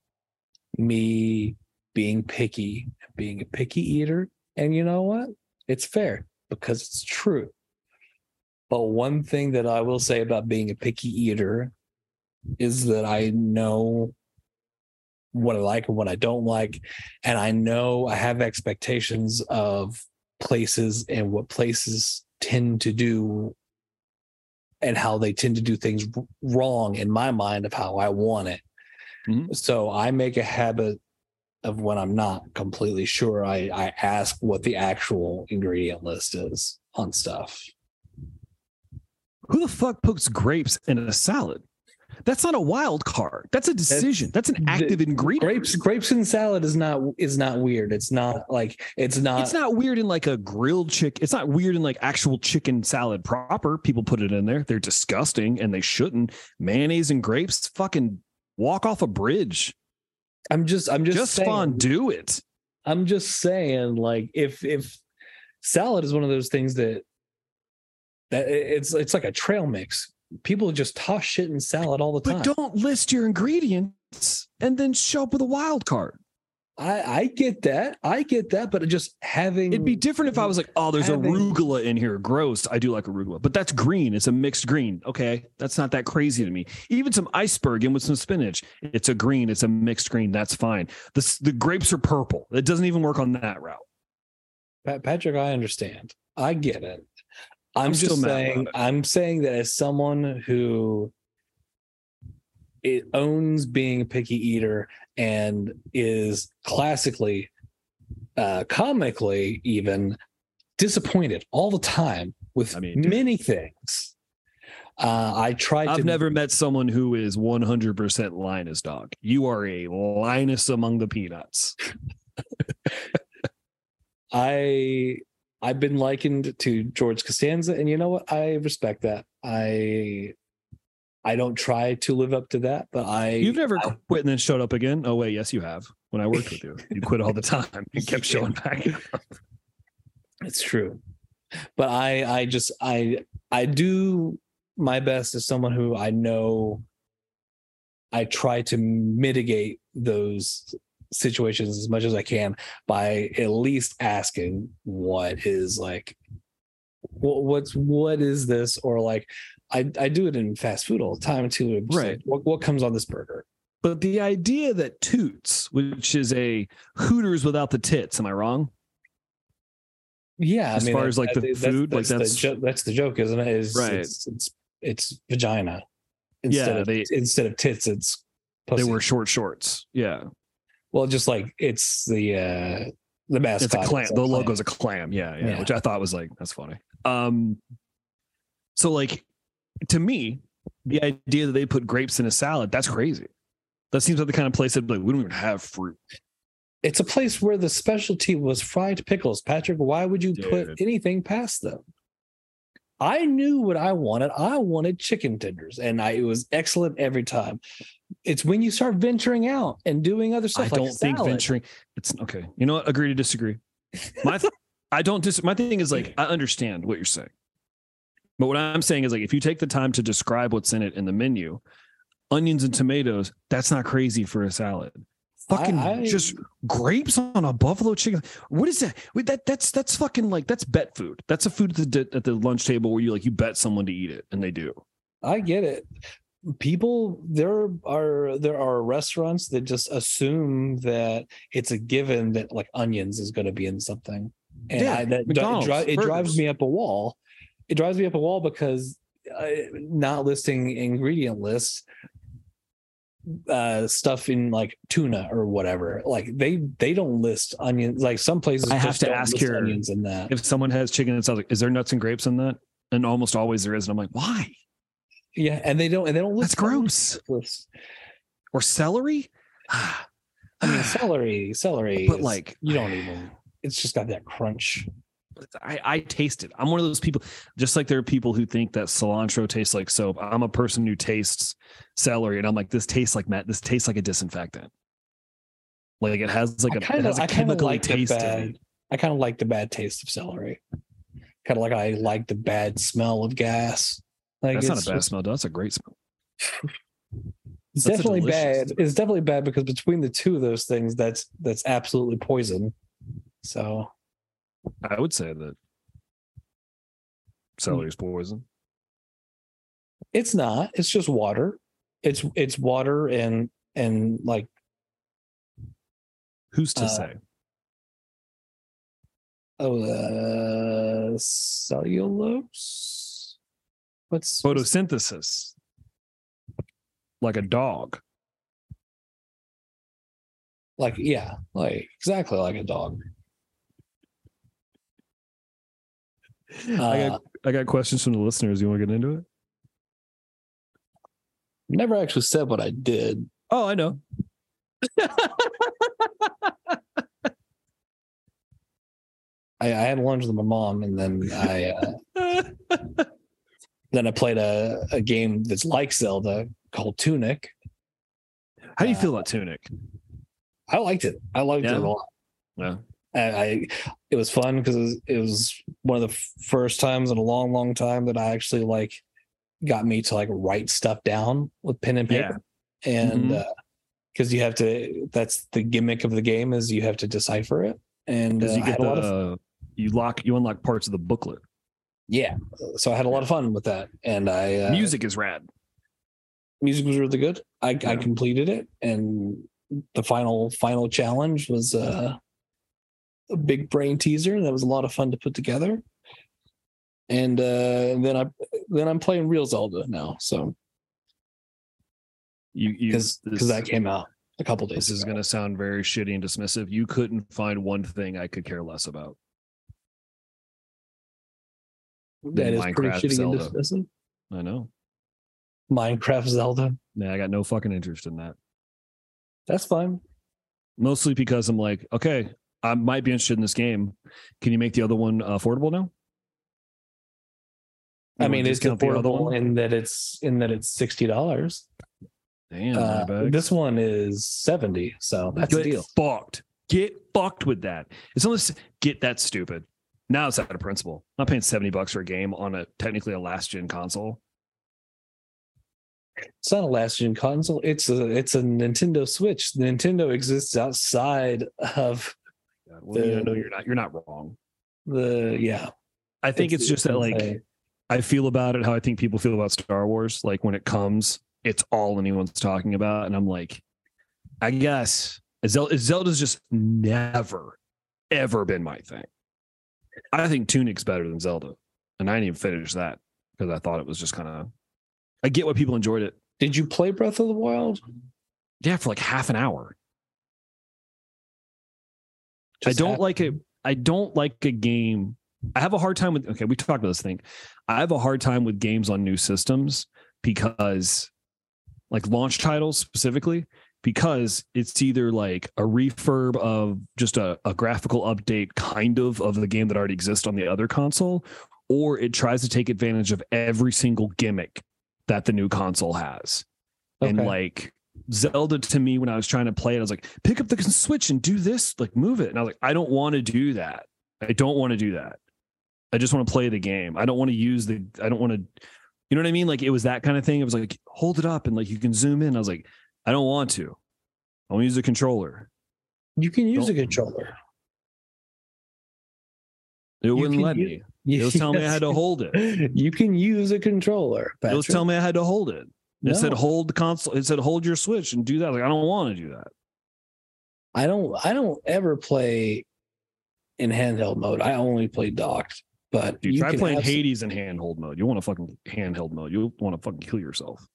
me being picky, being a picky eater, and you know what? It's fair because it's true. But one thing that I will say about being a picky eater is that I know what I like and what I don't like. And I know I have expectations of places and what places tend to do and how they tend to do things wrong in my mind of how I want it. Mhm. So I make a habit of when I'm not completely sure, I, I ask what the actual ingredient list is on stuff. Who the fuck puts grapes in a salad? That's not a wild card. That's a decision. That's, an the- active ingredient. Grapes, grapes and salad is not is not weird. It's not like it's not. It's not weird in like a grilled chick. It's not weird in like actual chicken salad proper. People put it in there. They're disgusting and they shouldn't. Mayonnaise and grapes, fucking walk off a bridge. I'm just. I'm just. Just, saying, fondue it. I'm just saying, like, if if salad is one of those things that that it's it's like a trail mix. People just toss shit in salad all the time. But don't list your ingredients and then show up with a wild card. I I get that. I get that. But just having It'd be different if I was like, oh, there's Having- arugula in here. Gross. I do like arugula, but that's green. It's a mixed green. Okay. That's not that crazy to me. Even some iceberg in with some spinach. It's a green. It's a mixed green. That's fine. The, the grapes are purple. It doesn't even work on that route. Patrick, I understand. I get it. I'm, I'm just still saying. I'm saying that as someone who it owns being a picky eater and is classically, uh, comically even disappointed all the time with I mean, dude. many things. Uh, I tried I've to never met someone who is 100% Linus dog. You are a Linus among the peanuts. I I've been likened to George Costanza, and you know what? I respect that. I I don't try to live up to that, but I You've never I- quit and then showed up again? Oh, wait. Yes, you have. When I worked with you, you quit all the time and kept showing back. up. it's true. But I I just I I do my best as someone who I know I try to mitigate those situations as much as I can by at least asking what is like what, what's what is this or like I I do it in fast food all the time too. I'm like, Right. what what comes on this burger? But the idea that Toots, which is a Hooters without the tits, am I wrong? Yeah, As far as, like, the food, like, the that's- jo- that's the joke, isn't it? Is Right. it's, it's it's vagina instead Yeah, of instead of tits. It's pussy. They were short shorts. Yeah. Well, just like it's the uh the mascot. It's a clam. is The logo's a clam. Yeah, yeah, Yeah. Which I thought was like, that's funny. Um, so like to me, the idea that they put grapes in a salad, that's crazy. That seems like the kind of place that like we don't even have fruit. It's a place where the specialty was fried pickles. Patrick, why would you put anything past them? I knew what I wanted. I wanted chicken tenders, and I, it was excellent every time. It's when you start venturing out and doing other stuff. I like don't think venturing. It's okay. You know what? Agree to disagree. My, th- I don't dis. My thing is like I understand what you're saying, but what I'm saying is like if you take the time to describe what's in it in the menu, onions and tomatoes, that's not crazy for a salad. Fucking I- just grapes on a buffalo chicken. What is that? Wait, that that's that's fucking like that's bet food. That's a food at the at the lunch table where you like you bet someone to eat it and they do. I get it. People there are there are restaurants that just assume that it's a given that like onions is going to be in something, and Yeah, I, that dri- it drives me up a wall it drives me up a wall because uh, not listing ingredient lists uh stuff in like tuna or whatever like they they don't list onions like some places I have to ask your- onions in that If someone has chicken and sounds like, is there nuts and grapes in that? And almost always there is. And I'm like, why? yeah and they don't and they don't list That's gross. Or celery? i mean celery celery But is- like- you don't even it's just got that crunch I, I taste it. I'm one of those people, just like there are people who think that cilantro tastes like soap. I'm a person who tastes celery and I'm like, this tastes like Matt, this tastes like a disinfectant. Like it has like I a, it kinda, a I kind of chemically like taste bad. it. I kind of like the bad taste of celery. Kind of like I like the bad smell of gas. Like That's not a bad smell. That's a great smell. It's That's definitely bad. It's definitely bad because between the two of those things, that's that's absolutely poison. So I would say that celery is poison. it's not. It's just water. It's it's water and and like Who's to Uh, say? oh uh, cellulose. What's Photosynthesis. Like a dog. like yeah, like exactly like a dog. I Uh, got I got questions from the listeners. You want to get into it? never actually said what I did. Oh, I know. I, I had lunch with my mom, and then I uh, then I played a, a game that's like Zelda called Tunic. How do you Uh, feel about Tunic? I liked it. I liked Yeah? it a lot. Yeah. I, I it was fun because it, was- it was one of the first times in a long, long time that I actually like got me to like write stuff down with pen and Yeah. paper, and Mhm. because you have to. That's the gimmick of the game is you have to decipher it, and uh, you get lot of the you lock you unlock parts of the booklet. yeah. So I had a lot of fun with that, and I uh, Music is rad. music was really good. I, I completed it, and the final final challenge was uh, a big brain teaser that was a lot of fun to put together. And uh, then I then I'm playing real Zelda now, so You because because that came out a couple days. this is going to sound very shitty and dismissive. You couldn't find one thing I could care less about. that is pretty shitty Zelda. and dismissive. I know. Minecraft Zelda, Yeah, I got no fucking interest in that. that's fine. Mostly because I'm like, okay, I might be interested in this game. Can you make the other one affordable now? I mean, it's discount the other affordable in that it's in that it's sixty dollars. Damn, Uh, this one is seventy, so that's a Get deal. fucked. Get fucked with that. It's almost get that stupid. Now it's out of principle. I'm not paying 70 bucks for a game on a technically a last gen console. It's not a last gen console. It's a it's a Nintendo Switch. Nintendo exists outside of God, well, you The- know you're not you're not wrong. the yeah. I think it's, just that like. I feel about it how I think people feel about Star Wars. Like when it comes, it's all anyone's talking about, and I'm like, I guess Zel- Zelda's just never, ever been my thing. I think Tunic's better than Zelda, and I didn't even finish that because I thought it was just kind of. I get why people enjoyed it. Did you play Breath of the Wild? Yeah, for like half an hour. I don't like it. I don't like a game. I have a hard time with. Okay, we talked about this thing. I have a hard time with games on new systems because, like launch titles specifically, because it's either like a refurb of just a, a graphical update, kind of, of the game that already exists on the other console, or it tries to take advantage of every single gimmick that the new console has. And like Zelda to me, when I was trying to play it, I was like, pick up the Switch and do this, like move it. And I was like, I don't want to do that. I don't want to do that. I just want to play the game. I don't want to use the, I don't want to, you know what I mean? Like it was that kind of thing. It was like, hold it up and like you can zoom in. I was like, I don't want to. I want to use the controller. you can use a don't- controller. It wouldn't let use- me. It was telling me I had to hold it. You can use a controller. It was Patrick. telling me I had to hold it. It said hold the console. It said hold your Switch and do that. Like I don't want to do that. I don't I don't ever play in handheld mode. I only play docked. But Dude, you try playing Hades in handheld mode. You want to fucking handheld mode. You want to fucking kill yourself.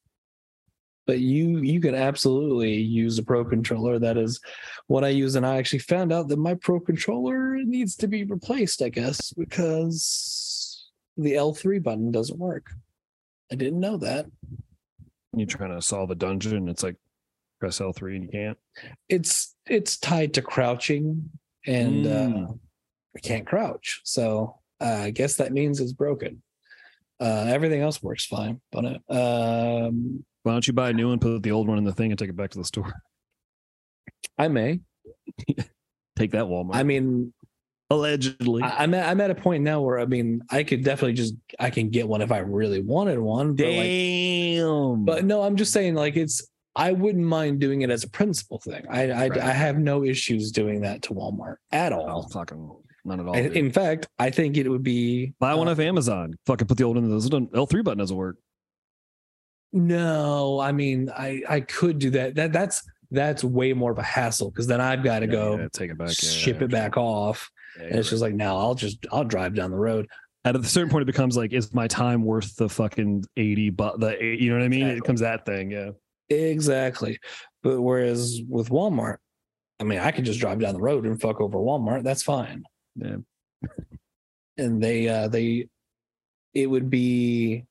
but you you can absolutely use a pro controller that is what i use and i actually found out that my pro controller needs to be replaced i guess because the l3 button doesn't work i didn't know that You're trying to solve a dungeon. It's like press L3 and you can't. it's it's tied to crouching and uh Mm. i can't crouch so uh, i guess that means it's broken uh everything else works fine but um Why don't you buy a new one, put the old one in the thing, and take it back to the store? i may Take that Walmart. i mean allegedly. I, I'm at I'm at a point now where I mean I could definitely just I can get one if I really wanted one. But like Damn. but no, I'm just saying like it's I wouldn't mind doing it as a principal thing. I I, Right. I have no issues doing that to Walmart at oh, all. fucking none at all. I- in fact, I think it would be Buy one uh, off Amazon. Fucking put the old one in the L3 button doesn't work. No, I mean I I could do that. That that's that's way more of a hassle because then I've got to Yeah, go yeah, take it back. ship yeah, it back off, and it's just like now I'll just I'll drive down the road. at a certain point, it becomes like, is my time worth the fucking 80 but the eight, you know what I mean? It Exactly. becomes that thing. Yeah. Exactly. But whereas with Walmart, I mean, I could just drive down the road and fuck over Walmart. That's fine. Yeah. And they, uh, they, it would be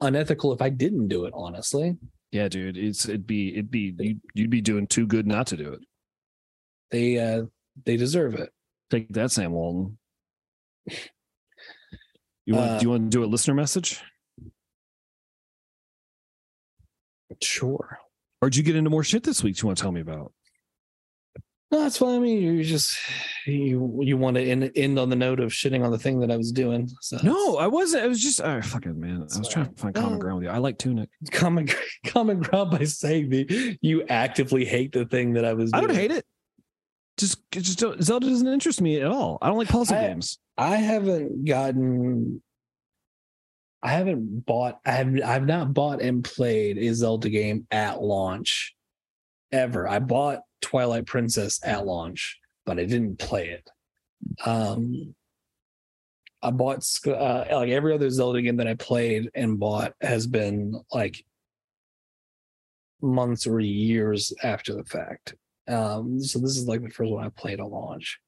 unethical if I didn't do it, honestly. Yeah, dude. It's it'd be it'd be you'd, you'd be doing too good not to do it. They, uh, they deserve it. Take that, Sam Walton. You want Uh, do you want to do a listener message? Sure. Or did you get into more shit this week you want to tell me about? No, that's fine. I mean, you just, you, you want to end, end on the note of shitting on the thing that I was doing. So No, I wasn't. I was just oh, fucking man. I was trying to find common ground with you. I like tunic. common, common ground by saying that you actively hate the thing that I was I don't hate it. Just just Zelda doesn't interest me at all. I don't like puzzle I- games. I haven't gotten I haven't bought I have I've not bought and played a Zelda game at launch ever. I bought Twilight Princess at launch, but I didn't play it. Um I bought uh, like every other Zelda game that I played and bought has been like months or years after the fact. Um, so this is like the first one I played at launch.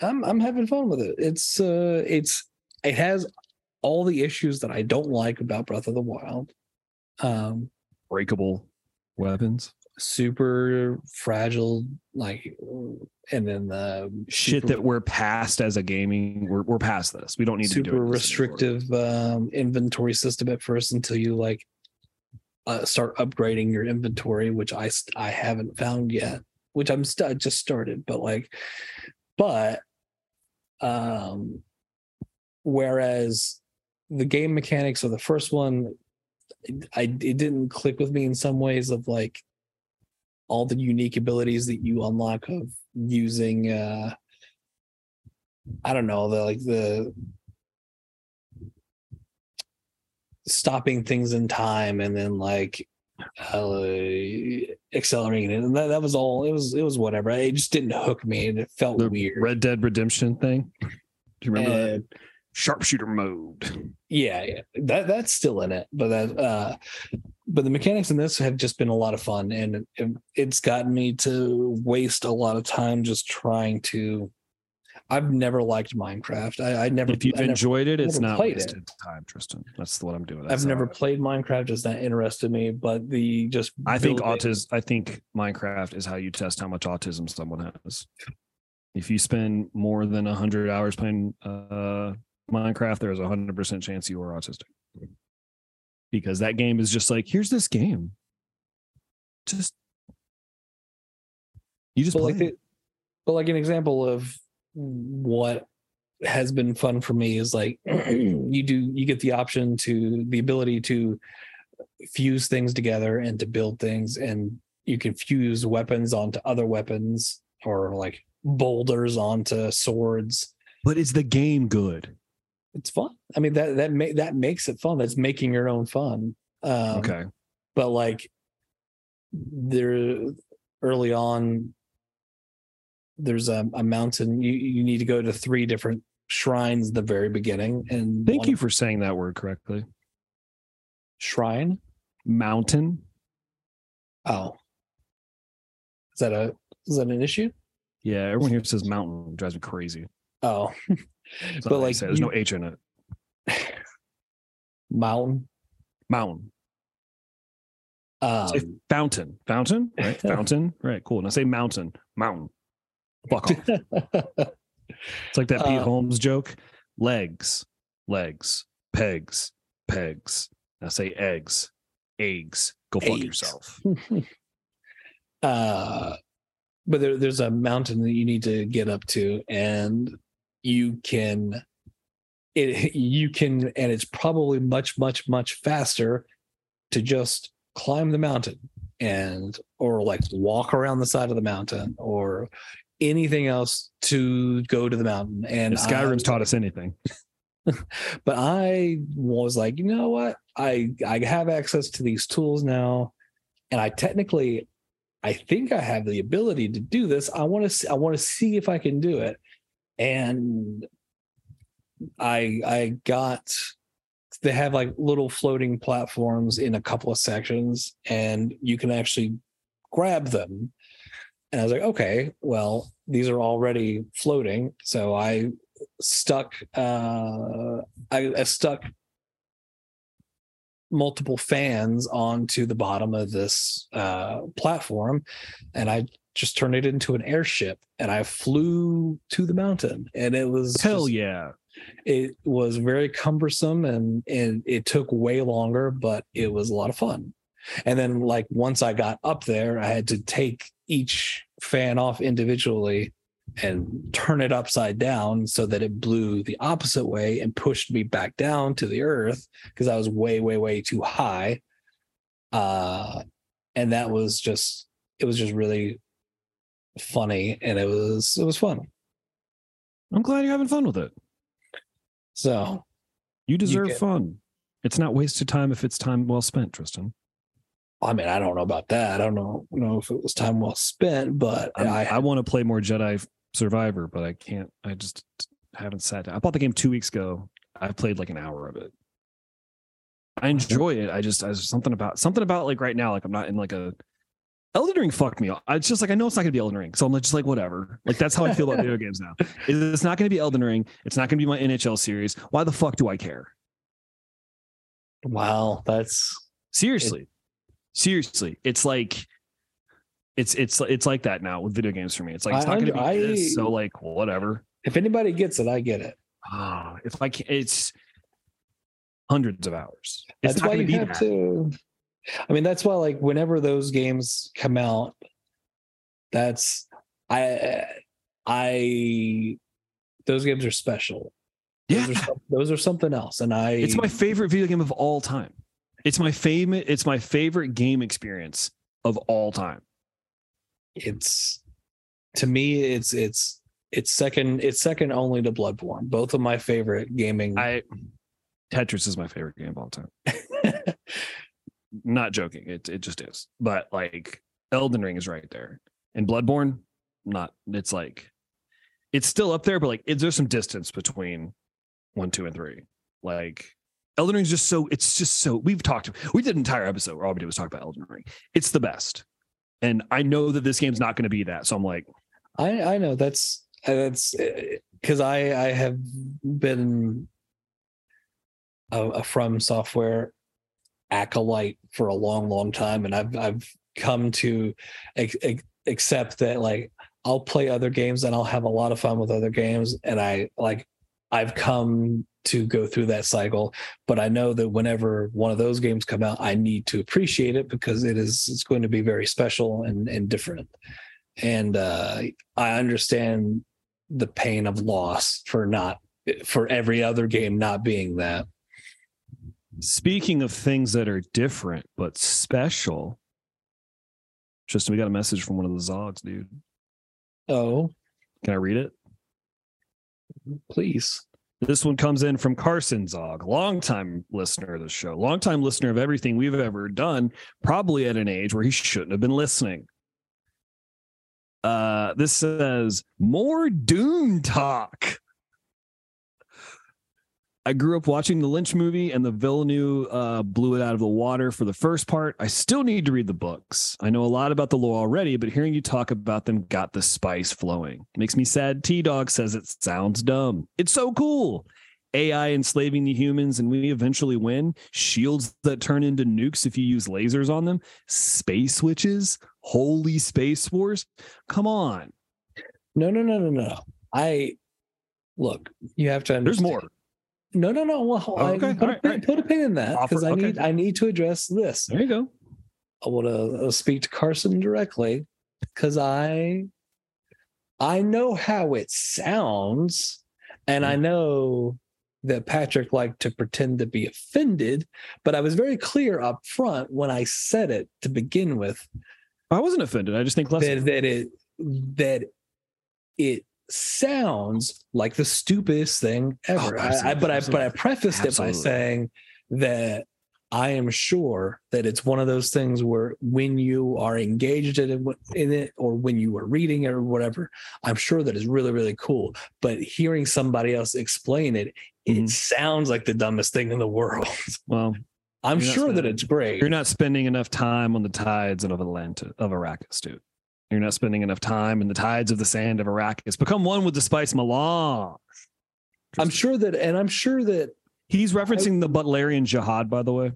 I'm I'm having fun with it. It's uh it's it has all the issues that I don't like about Breath of the Wild. Um Breakable weapons. super fragile like and then the Shit super, that we're past as a gaming. We're we're past this. We don't need to super doing this restrictive um inventory system at first until you like uh, start upgrading your inventory which I I haven't found yet which I'm st- I just started but like but um whereas the game mechanics of the first one I it didn't click with me in some ways of like all the unique abilities that you unlock of using uh I don't know the like the stopping things in time and then like uh, accelerating it and that, that was all it was it was whatever it just didn't hook me and it felt The weird Red Dead Redemption thing. Do you remember that? Sharpshooter mode. yeah, yeah that that's still in it but that uh but the mechanics in this have just been a lot of fun and it, it's gotten me to waste a lot of time just trying to i've never liked minecraft i, I never If you've I never, enjoyed it, it's not played it. wasted time, Tristan. That's what I'm doing. i've That's never how- played minecraft just that interested me but the just I think autism. I think Minecraft is how you test how much autism someone has. If you spend more than hundred hours playing uh, Minecraft, there's a hundred percent chance you are autistic. Because that game is just like, here's this game. Just you just but play. like, it. the, but like an example of what has been fun for me is like you do you get the option to the ability to fuse things together and to build things and you can fuse weapons onto other weapons or like boulders onto swords but is the game good? it's fun i mean that that ma- that makes it fun that's making your own fun um okay. but like there early on there's a, a mountain you, you need to go to three different shrines the very beginning. And Thank you of- for saying that word correctly. shrine. Mountain. Oh, is that a is that an issue? Yeah, everyone here says mountain. It drives me crazy. Oh, But not how you like there's you- no H in it. mountain. Mountain. Um, fountain. Fountain, right? Fountain. Right. Cool. Now say mountain. Mountain. Fuck off. It's like that Pete Uh, Holmes joke. Legs, legs, pegs, pegs. Now say eggs, eggs. Go fuck Eggs. yourself. uh, but there, there's a mountain that you need to get up to, and you can, it you can, and it's probably much, much, much faster to just climb the mountain and or like walk around the side of the mountain or anything else to go to the mountain. And If Skyrim's I- taught us anything. but I was like, you know what? I I have access to these tools now, and I technically, I think I have the ability to do this. I want to I want to see if I can do it, and I I got they have like little floating platforms in a couple of sections, and you can actually grab them. And I was like, okay, well, these are already floating, so I stuck uh I, I stuck multiple fans onto the bottom of this uh platform and I just turned it into an airship and I flew to the mountain and it was Hell just- yeah. it was very cumbersome and and it took way longer but it was a lot of fun and then like once i got up there i had to take each fan off individually and turn it upside down so that it blew the opposite way and pushed me back down to the earth because i was way way way too high uh and that was just it was just really funny and it was it was fun I'm glad you're having fun with it. so You deserve get- fun. It's not wasted time if it's time well spent, Tristan. I mean, I don't know about that. I don't know, you know if it was time well spent, but I'm- I, I, want to play more Jedi Survivor, but I can't. I just haven't sat down. I bought the game two weeks ago. I've played like an hour of it. I enjoy it. I just, I just something about something about like right now, like I'm not in like a Elden Ring. Fuck me. It's just like I know it's not gonna be Elden Ring, so I'm just like whatever. Like that's how I feel about video games now. It's not gonna be Elden Ring. It's not gonna be my NHL series. Why the fuck do I care? wow, that's Seriously, seriously, it's like. It's it's it's like that now with video games for me. It's like it's not going to be I- this, so like whatever. if anybody gets it, I get it. Ah, if I can, it's hundreds of hours. It's That's why you have that. to. I mean, that's why like whenever those games come out, that's I I those games are special. Yeah, Those are, those are something else, and I it's my favorite video game of all time. It's my favorite. It's my favorite game experience of all time. it's to me it's it's it's second it's second only to Bloodborne. Both of my favorite gaming. I Tetris is my favorite game of all time. Not joking. It it just is. But like Elden Ring is right there, and Bloodborne, not. It's like it's still up there, but like it, there's some distance between one, two, and three. Like Elden Ring is just so. It's just so. We've talked. We did an entire episode where all we did was talk about Elden Ring. It's the best, and I know that this game's not going to be that. So I'm like, I I know that's uh, that's uh, because I I have been a, a FromSoftware acolyte for a long long time, and I've I've come to accept that like I'll play other games and I'll have a lot of fun with other games, and I like I've come to go through that cycle but i know that whenever one of those games come out i need to appreciate it because it is it's going to be very special and and different and uh I understand the pain of loss for not for every other game not being that. speaking of things that are different but special. Tristan, we got a message from one of the Zogs, dude. Oh, Can I read it? Please. This one comes in from Carson Zog, longtime listener of the show, longtime listener of everything we've ever done, probably at an age where he shouldn't have been listening. Uh, this says more Dune talk. I grew up watching the Lynch movie and the Villeneuve uh, blew it out of the water for the first part. I still need to read the books. I know a lot about the lore already, but hearing you talk about them got the spice flowing. Makes me sad. T Dog says it sounds dumb. It's so cool. AI enslaving the humans and we eventually win. Shields that turn into nukes if you use lasers on them. Space witches. Holy Space Wars. Come on. No, no, no, no, no. I look. You have to understand. There's more. No, no, no. Well, Oh, I, okay. put, All a pin, right. put a pin in that because I okay. need I need to address this. There you go. I want to uh, speak to Carson directly because I I know how it sounds, and Mm-hmm. I know that Patrick liked to pretend to be offended, but I was very clear up front when I said it to begin with I wasn't offended. I just think less. that that it that it sounds like the stupidest thing ever. Oh, I, I, but I but I absolutely. prefaced it by saying that I am sure that it's one of those things where when you are engaged in it, in it or when you are reading it or whatever, I'm sure that is really really cool. But hearing somebody else explain it, Mhm. it sounds like the dumbest thing in the world. well, I'm sure that it's great. You're not spending enough time on the tides of Atlanta of Arrakis, dude. You're not spending enough time in the tides of the sand of Iraq. Arrakis. Become one with the spice melange. I'm sure that, and I'm sure that He's referencing the Butlerian jihad, by the way.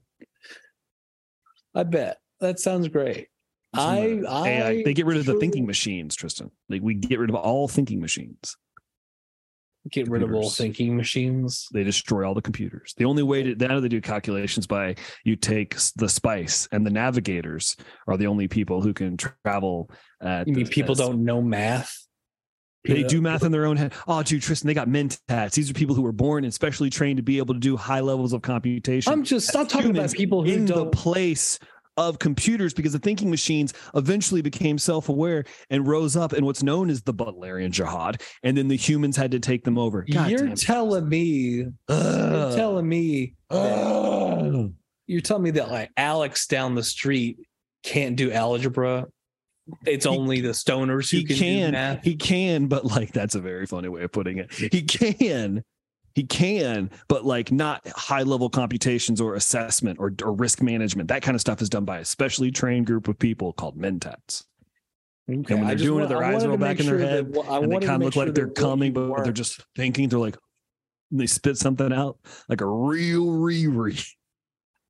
I bet that sounds great. I, I. They get rid of the thinking machines, Tristan. Like we get rid of all thinking machines. Get rid of all thinking machines. They destroy all the computers. The only way to now they do calculations by you take the spice and the navigators are the only people who can travel. At You mean the- people don't know math? They Yeah. do math in their own head. Oh, dude, Tristan, they got mentats. These are people who were born and specially trained to be able to do high levels of computation. I'm just stop talking about people who in the don't. place of computers because the thinking machines eventually became self-aware and rose up in what's known as the Butlerian Jihad, and then the humans had to take them over. God You're telling me. You're telling me. that- You're telling me that like Alex down the street can't do algebra. It's He- only the stoners who he can, do can, he can, but like that's a very funny way of putting it. He can, he can, but like not high level computations or assessment or, or risk management. That kind of stuff is done by a specially trained group of people called mentats. Okay, And when they're doing wa- it, their I eyes roll back in their sure that head, what- I and they kind of look like they're coming, but they're just thinking. They're like, and they spit something out like a real Riri.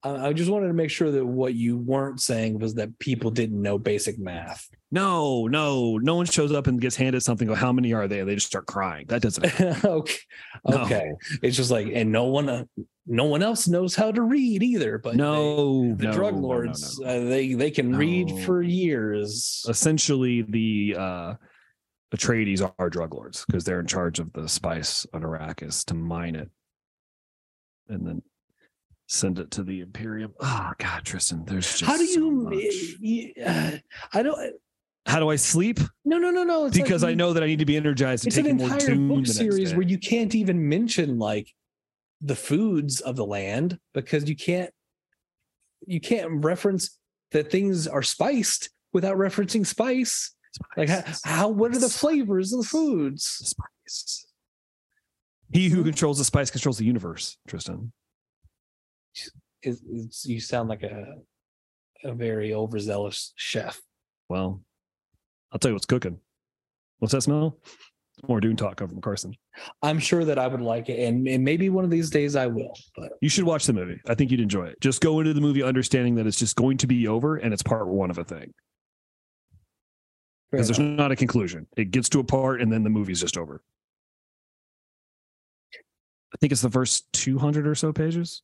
I I just wanted to make sure that what you weren't saying was that people didn't know basic math. No, no, no one shows up and gets handed something. Go, how many are they? And they just start crying. That doesn't. okay, No. okay. It's just like, and no one, uh, no one else knows how to read either. But they- no, the no, drug lords, no. Uh, they they can read for years. essentially the uh Atreides are drug lords because they're in charge of the spice on Arrakis to mine it and then send it to the Imperium. Oh God, Tristan, there's just How do so you? much. uh, I don't. Uh how do I sleep? No, no, no, no. It's like because I know that I need to be energized it's an entire book series where you can't even mention like the foods of the land because you can't you can't reference that things are spiced without referencing spice. Like how, how what are the flavors of the foods? spice. He who hmm? controls the spice controls the universe, Tristan. Is is- you sound like a a very overzealous chef. Well, I'll tell you what's cooking. What's that smell? More Dune talk coming from Carson. I'm sure that I would like it, and, and maybe one of these days I will. But You should watch the movie. I think you'd enjoy it. Just go into the movie understanding that it's just going to be over and it's part one of a thing. Because there's not a conclusion. It gets to a part and then the movie's just over. I think it's the first 200 or so pages.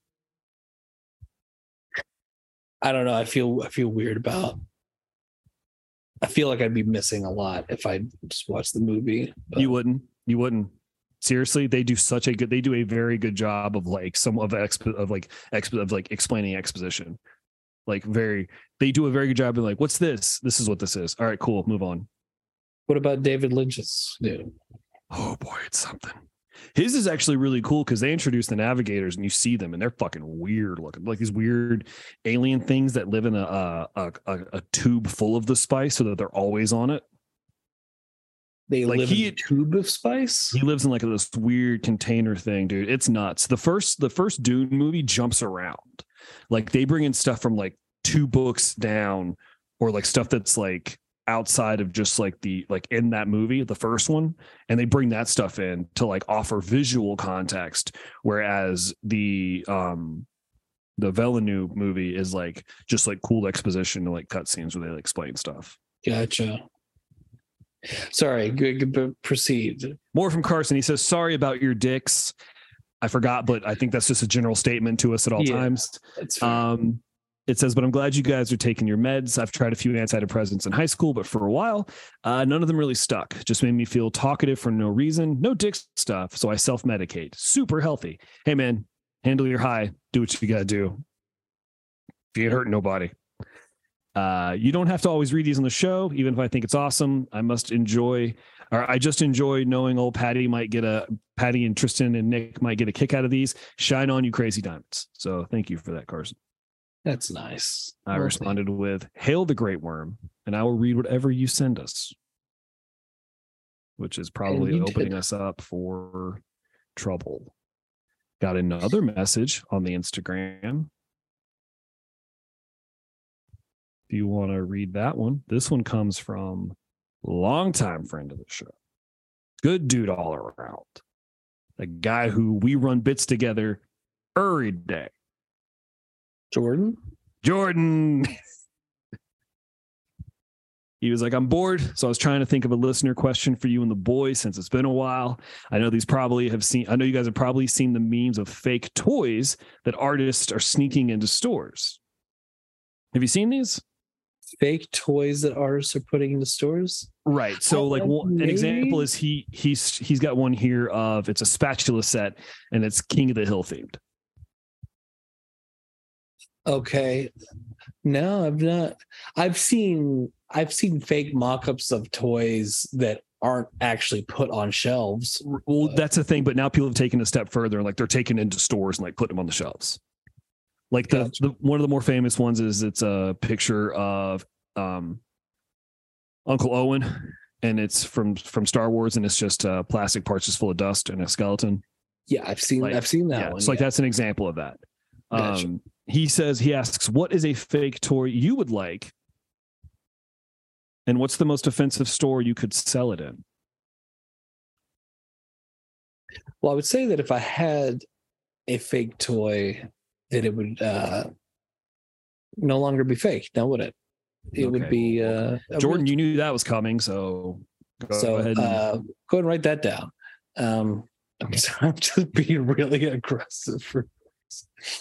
I don't know. I feel I feel weird about. I feel like I'd be missing a lot if I just watched the movie. but- You wouldn't. You wouldn't. Seriously, they do such a good. They do a very good job of like some of expo of like expo of like explaining exposition. Like very, they do a very good job of like, what's this? This is what this is. All right, cool. Move on. What about David Lynch's new? Oh boy, it's something. His is actually really cool because they introduce the navigators and you see them and they're fucking weird looking, like these weird alien things that live in a a, a, a- tube full of the spice so that they're always on it. They Like live he- in a tube of spice. He lives in like this weird container thing, dude. It's nuts. The first the first Dune movie jumps around. Like they bring in stuff from like two books down or like stuff that's like outside of just like the like in that movie, the first one, and they bring that stuff in to like offer visual context whereas the um the Villeneuve movie is like just like cool exposition and like cutscenes where they like explain stuff. Gotcha. Sorry, good, proceed. More from Carson. He says, "Sorry about your dicks. I forgot, but I think that's just a general statement to us at all Yeah. times." Um, it says, "But I'm glad you guys are taking your meds. I've tried a few antidepressants in high school, but for a while, uh, none of them really stuck. Just made me feel talkative for no reason. No dick stuff. So I self medicate. Super healthy. Hey man, handle your high. Do what you gotta do. If you ain't hurting nobody." Uh, you don't have to always read these on the show, even if I think it's awesome. I must enjoy, or I just enjoy knowing old Patty might get a Patty and Tristan and Nick might get a kick out of these. Shine on, you crazy diamonds. So thank you for that, Carson. That's nice. I Well, responded with "Hail the Great Worm," and I will read whatever you send us, which is probably opening did. us up for trouble. Got another message on the Instagram. If you want to read that one, this one comes from longtime friend of the show, good dude all around, a guy who we run bits together every day. Jordan. Jordan. he was like, I'm bored. So I was trying to think of a listener question for you and the boys since it's been a while. I know these probably have seen, I know you guys have probably seen the memes of fake toys that artists are sneaking into stores. Have you seen these? Fake toys that artists are putting into stores. Right. So, like, Uh, one, an example is he he's he's got one here of it's a spatula set and it's King of the Hill themed. Okay. No, I've not. I've seen I've seen fake mock-ups of toys that aren't actually put on shelves. Well, that's the thing. But now people have taken a step further and like they're taken into stores and like putting them on the shelves. Like the, Gotcha. the one of the more famous ones is it's a picture of um Uncle Owen and it's from from Star Wars and it's just uh plastic parts just full of dust and a skeleton. Yeah, I've seen Like, I've seen that yeah, one. so like yeah. that's an example of that. Gotcha. Um he says he asks, What is a fake toy you would like? And what's the most offensive store you could sell it in? Well, I would say that if I had a fake toy, that it would uh no longer be fake, now would it? It would be uh Jordan, you knew that was coming, so go so ahead. And, uh go ahead and write that down. Um I'm just, I'm just being really aggressive for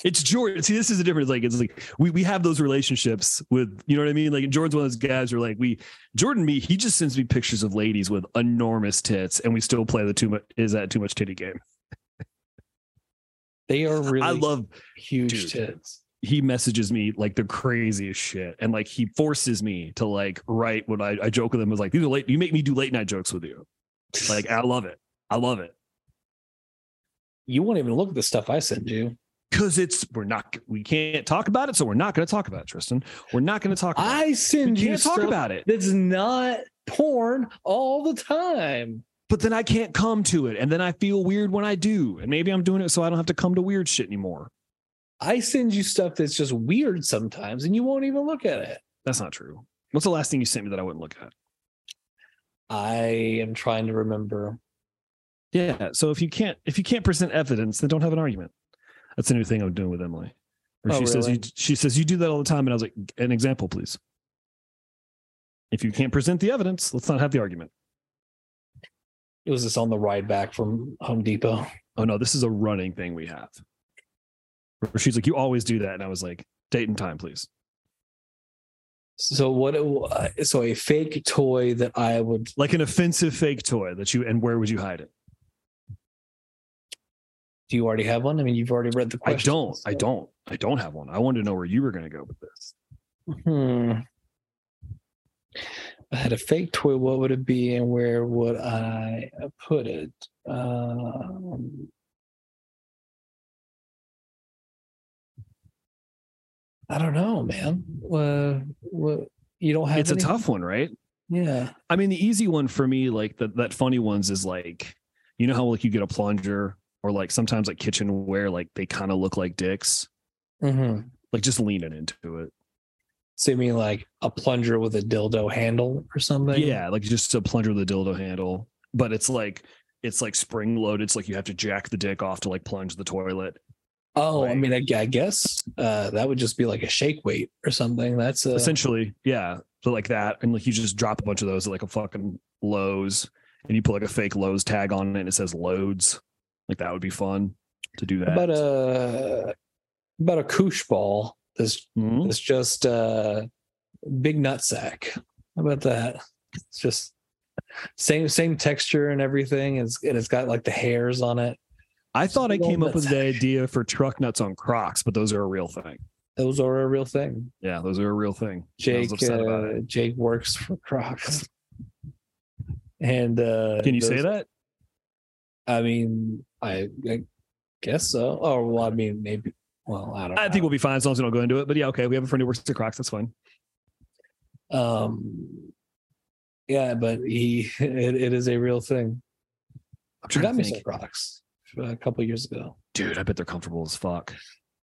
it's Jordan. See, this is the difference. Like, it's like we we have those relationships with, you know what I mean? Like, Jordan's one of those guys where like we Jordan me, he just sends me pictures of ladies with enormous tits, and we still play the too much is that too much titty game. they are really I love huge dude. tits. he messages me like the craziest shit, and like he forces me to like write what I, I joke with him was like, these are late. You make me do late night jokes with you. Like, I love it. I love it. You won't even look at the stuff I send you. Cause it's we're not we can't talk about it, so we're not going to talk about it, Tristan. We're not going to talk. About it. I We send you can't talk about it. that's not porn all the time. but then I can't come to it. And then I feel weird when I do. And maybe I'm doing it so I don't have to come to weird shit anymore. I send you stuff that's just weird sometimes, and you won't even look at it. That's not true. What's the last thing you sent me that I wouldn't look at? I am trying to remember. Yeah. So if you can't if you can't present evidence, then don't have an argument. That's a new thing I'm doing with Emily. Where Oh, she says you she says you do that all the time. And I was like, an example, please. If you can't present the evidence, let's not have the argument. It was just on the ride back from Home Depot. Oh no, this is a running thing we have. Where she's like, you always do that. And I was like, date and time, please. So what? It, so a fake toy that I would. Like an offensive fake toy that you and where would you hide it? Do you already have one? I mean, you've already read the question. I don't. I don't. I don't have one. I wanted to know where you were going to go with this. Hmm. I had a fake toy. What would it be, and where would I put it? Um, I don't know, man. Uh, what you don't have? It's a tough one, right? Yeah. I mean, the easy one for me, like that that funny ones, is like you know how like you get a plunger or like sometimes like kitchenware, like they kind of look like dicks. Mm-hmm. Like just leaning into it. So you mean like a plunger with a dildo handle or something? Yeah, like just a plunger with a dildo handle, but it's like it's like spring loaded. It's like you have to jack the dick off to like plunge the toilet. Oh, I mean, I, I guess uh, that would just be like a shake weight or something. That's Essentially, yeah. So like that, and like you just drop a bunch of those at like a fucking Lowe's, and you put like a fake Lowe's tag on it, and it says loads. Like that would be fun to do that. about a about a koosh ball. That's Mhm. It's just uh big nut sack. How about that? It's just same same texture and everything. It's and it's got like the hairs on it. I thought I came up with the idea for truck nuts on Crocs, but those are a real thing. Those are a real thing. Yeah, those are a real thing. Jake was upset about uh. Jake works for Crocs. And uh Can you say that? I mean, I, I guess so. Oh well, I mean maybe well, I don't know. I think we'll be fine as long as we don't go into it. But yeah, okay. We have a friend who works at Crocs. That's fine. um yeah, but he it, it is a real thing. I'm trying got me some Crocs a couple years ago. Dude, I bet they're comfortable as fuck.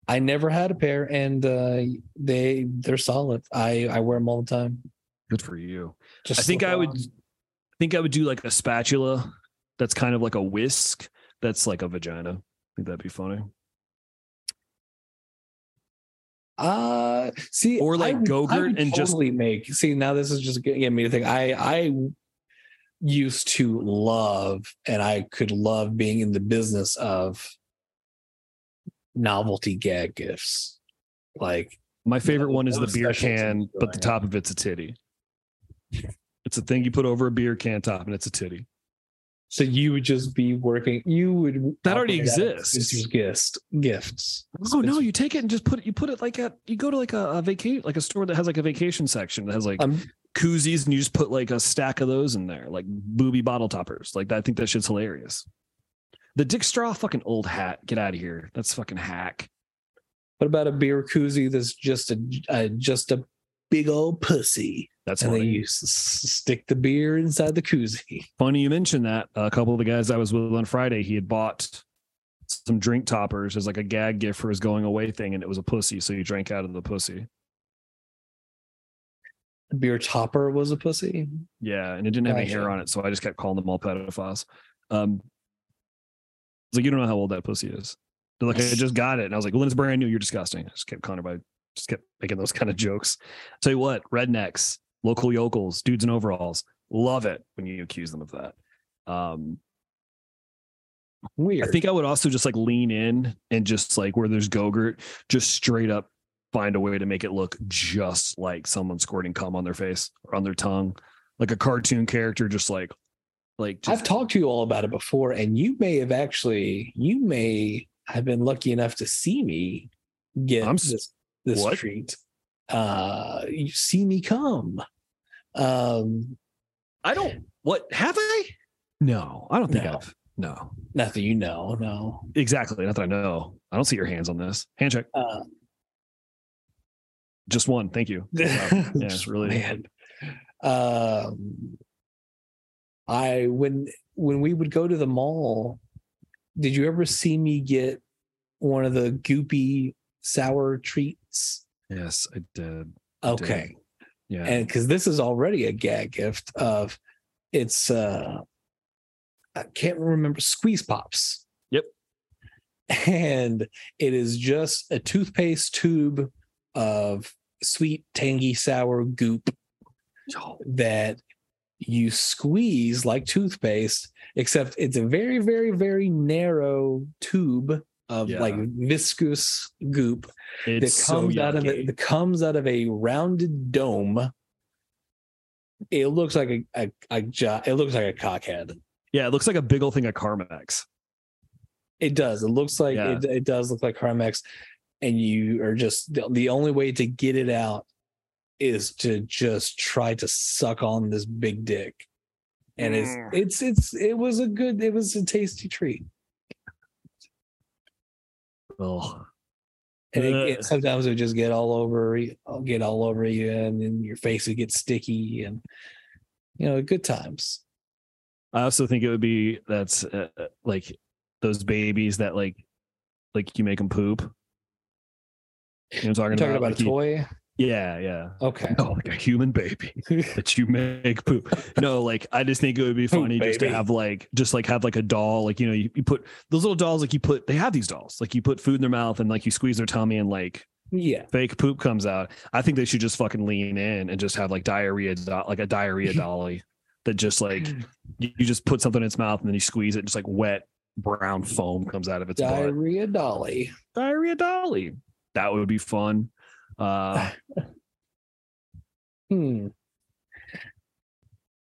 I never had a pair, and uh, they they're solid. I I wear them all the time. Good for you. Just I think I would. I think I would do like a spatula that's kind of like a whisk that's like a vagina. I think that'd be funny. Uh see, Or like I I Go-Gurt would and just- make. See, now this is just getting me to think. I I used to love, and I could love being in the business of novelty gag gifts. Like My favorite one is the beer can, but the top of it's a titty. It's a thing you put over a beer can top and it's a titty. So, you would just be working. You would That already operate out of exists. Gifts. Gifts. Oh no, you take it and just put it you put it like at you go to like a, a vacation like a store that has like a vacation section that has like Um, koozies and you just put like a stack of those in there, like booby bottle toppers. Like I think that shit's hilarious. The Dick Straw fucking old hat. Get out of here. That's fucking hack. What about a beer koozie that's just a, a just a big old pussy, That's and funny. you s- s- stick the beer inside the koozie? Funny you mentioned that. A couple of the guys I was with on Friday, he had bought some drink toppers as like a gag gift for his going away thing, and it was a pussy. So he drank out of the pussy. The beer topper was a pussy. Yeah, and it didn't have any hair on it, so I just kept calling them all pedophiles. Um, it's like you don't know how old that pussy is. They're like, I just got it, and I was like, well, then it's brand new. You're disgusting. I just kept calling her by, just kept making those kind of jokes. tell you what, rednecks, local yokels, dudes in overalls, love it when you accuse them of that. Um, Weird. I think I would also just like lean in and just like where there's Gogurt, just straight up find a way to make it look just like someone squirting cum on their face or on their tongue, like a cartoon character, just like, like just, I've talked to you all about it before, and you may have actually, you may have been lucky enough to see me get I'm this this what? treat. Uh, you see me come. Um, I don't. What have I? No, I don't think No. I've. No, not that you know, no. exactly. Not that I know. I don't see your hands on this. Handshake. Uh, Just one. Thank you. Yeah, just really. man. Um, I when when we would go to the mall, did you ever see me get one of the goopy sour treats? Yes, I did. Okay, Yeah. and because this is already a gag gift of it's uh I can't remember squeeze pops. Yep. And it is just a toothpaste tube of sweet, tangy, sour goop that you squeeze like toothpaste, except it's a very, very, very narrow tube of Yeah. like viscous goop it's that so comes out of yucky. it that comes out of a rounded dome. It looks like a, a, a jo- it looks like a cockhead. Yeah, it looks like a big old thing of Carmex. It does. It looks like Yeah. it, it does look like Carmex, and you are just the, the only way to get it out is to just try to suck on this big dick. And it's Mm. it's it's it was a good it was a tasty treat. Oh, And it, it- sometimes it would just get all over you, get all over you, and then your face would get sticky. And You know, good times. I also think it would be that's uh, uh, like those babies that like like you make them poop. You know what I'm talking talking about Like a you- toy. Yeah, yeah. Okay. No, like a human baby that you make poop. No, like I just think it would be Poop funny just to have like just like have like a doll, like you know, you, you put those little dolls like you put they have these dolls, like you put food in their mouth and like you squeeze their tummy and like Yeah. fake poop comes out. I think they should just fucking lean in and just have like diarrhea, do- like a diarrhea dolly that just like you, you just put something in its mouth and then you squeeze it, and just like wet brown foam comes out of its diarrhea butt. Diarrhea Dolly. Diarrhea dolly. That would be fun. Uh, Hmm.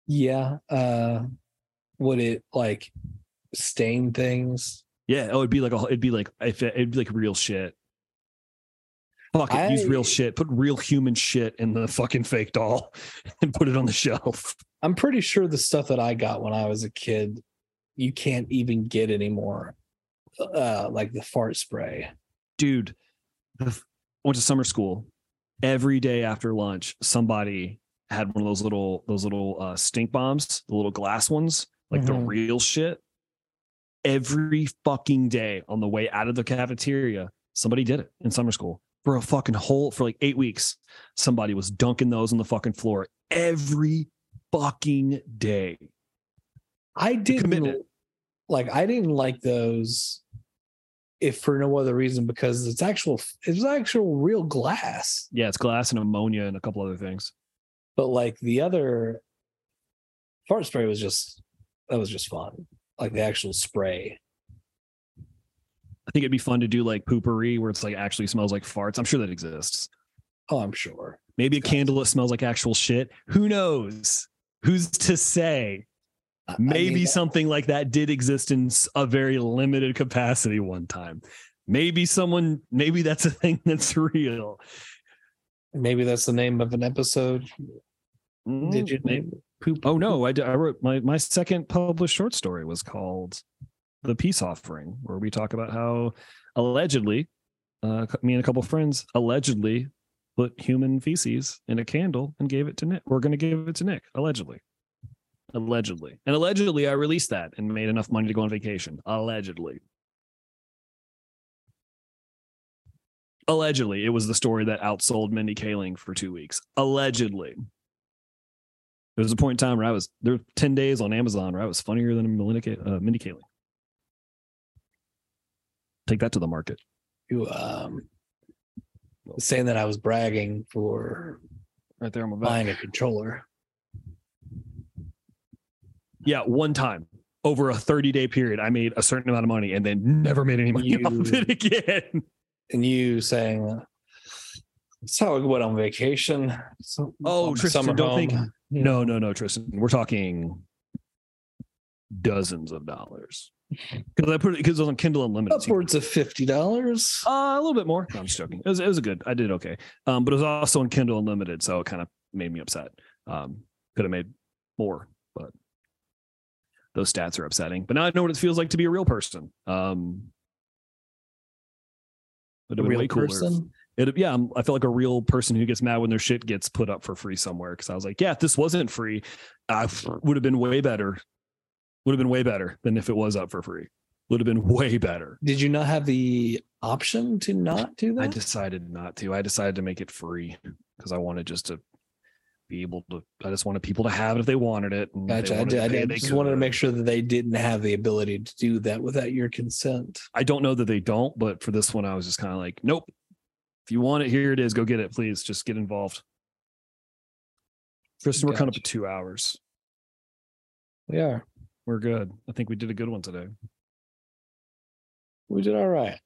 Yeah. Uh would it like stain things? yeah, oh, it'd be like a, it'd be like if it, it'd be like real shit. Fuck it, use real shit. Put real human shit in the fucking fake doll and put it on the shelf. I'm pretty sure the stuff that I got when I was a kid, you can't even get anymore. Uh like the fart spray. dude the went to summer school. Every day after lunch somebody had one of those little those little uh stink bombs the little glass ones like the Mhm. real shit. Every fucking day on the way out of the cafeteria somebody did it in summer school for a fucking whole for like eight weeks. Somebody was dunking those on the fucking floor every fucking day. I didn't like I didn't like those if for no other reason because it's actual it's actual real glass. yeah it's glass and ammonia and a couple other things But like the other fart spray was just that was just fun. Like the actual spray. i think it'd be fun to do like poopery where it's like actually smells like farts i'm sure that exists Oh, I'm sure. Maybe a candle that smells like actual shit. Who knows? Who's to say? I- I Maybe mean, something like that did exist in a very limited capacity one time. Maybe someone, maybe that's a thing that's real. maybe that's the name of an episode. Did you Mm, name poop? Oh no, I, I wrote my my second published short story was called "The Peace Offering," where we talk about how allegedly, uh, me and a couple friends allegedly put human feces in a candle and gave it to Nick. We're going to give it to Nick allegedly, allegedly, and allegedly I released that and made enough money to go on vacation. Allegedly. Allegedly, it was the story that outsold Mindy Kaling for two weeks. Allegedly. There was a point in time where I was there were 10 days on Amazon where I was funnier than Melinda uh, Mindy Kaling. Take that to the market. You um saying that I was bragging for Right there on my back. buying a controller. Yeah, one time over a 30 day period, I made a certain amount of money and then never made any money You- off of it again. And you saying that's how I went on vacation. So, Oh, Tristan, don't think- home. You No, no, no, Tristan. We're talking dozens of dollars. Because I put it because it was on Kindle Unlimited. upwards of fifty dollars. Uh, a little bit more. No, I'm just joking. It was, it was a good. I did okay. Um, but it was also on Kindle Unlimited, so it kind of made me upset. Um, could have made more, but those stats are upsetting. But now I know what it feels like to be a real person. Um, A it'd real person. It, yeah, I'm, I feel like a real person who gets mad when their shit gets put up for free somewhere. Because I was like, yeah, if this wasn't free, I would have been way better. Would have been way better than if it was up for free. Would have been way better. Did you not have the option to not do that? I decided not to. I decided to make it free because I wanted just to be able to. I just wanted people to have it if they wanted it. and if they Gotcha. I, did, I pay, did- they just wanted to make sure that they didn't have the ability to do that without your consent. I don't know that they don't, but for this one, I was just kind of like, nope. If you want it, here it is. Go get it, please. Just get involved. Tristan, we're coming up Gotcha. at two hours. We are. We're good. I think we did a good one today. We did all right.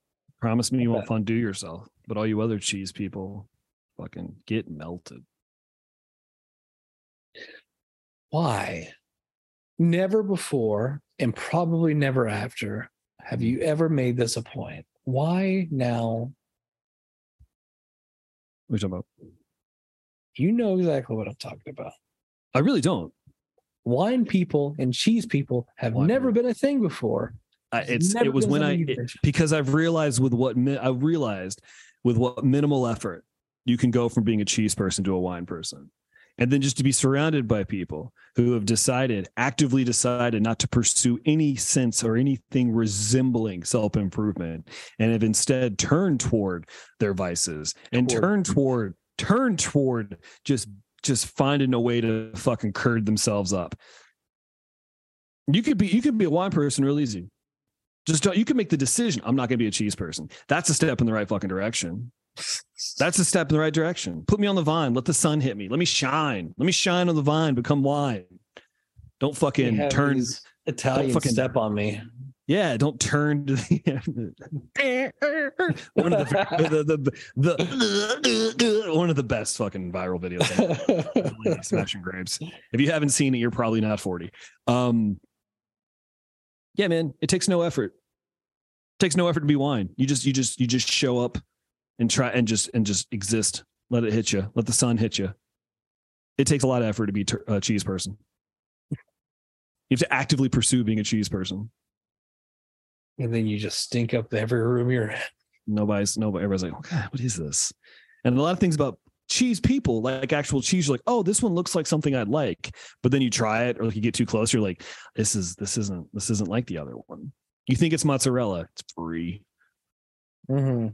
Promise me you won't fondue yourself, but all you other cheese people, fucking get melted. Why? Never before, and probably never after, have you mm. ever made this a point. Why now? What are you talking about? You know exactly what I'm talking about. I really don't. Wine people and cheese people have Wine never people. been a thing before. I, It's it was when I it- because I've realized with what mi- I realized with what minimal effort you can go from being a cheese person to a wine person. And then just to be surrounded by people who have decided actively decided not to pursue any sense or anything resembling self-improvement and have instead turned toward their vices and Toward- turned toward turned toward just just finding a way to fucking curd themselves up. You could be you could be a wine person real easy. Just don't, you can make the decision i'm not going to be a cheese person. That's a step in the right fucking direction that's a step in the right direction. Put me on the vine. Let the sun hit me. Let me shine. Let me shine on the vine. Become wine. Don't fucking turn. Italian fucking- step on me. Yeah, don't turn to the one of the the, the, the one of the best fucking viral videos. Smashing grapes. If you haven't seen it, you're probably not 40. Um, yeah, man, it takes no effort. It takes no effort to be wine. You just you just you just show up and try and just and just exist. Let it hit you. Let the sun hit you. It takes a lot of effort to be tur- a cheese person. You have to actively pursue being a cheese person. and then you just stink up every room you're in. Nobody's nobody. Everybody's like, oh, God, what is this? And a lot of things about cheese people, like actual cheese, you're like, oh, this one looks like something I'd like. But then you try it, or like you get too close, you're like, this is this isn't this isn't like the other one. You think it's mozzarella, it's free. Mm-hmm.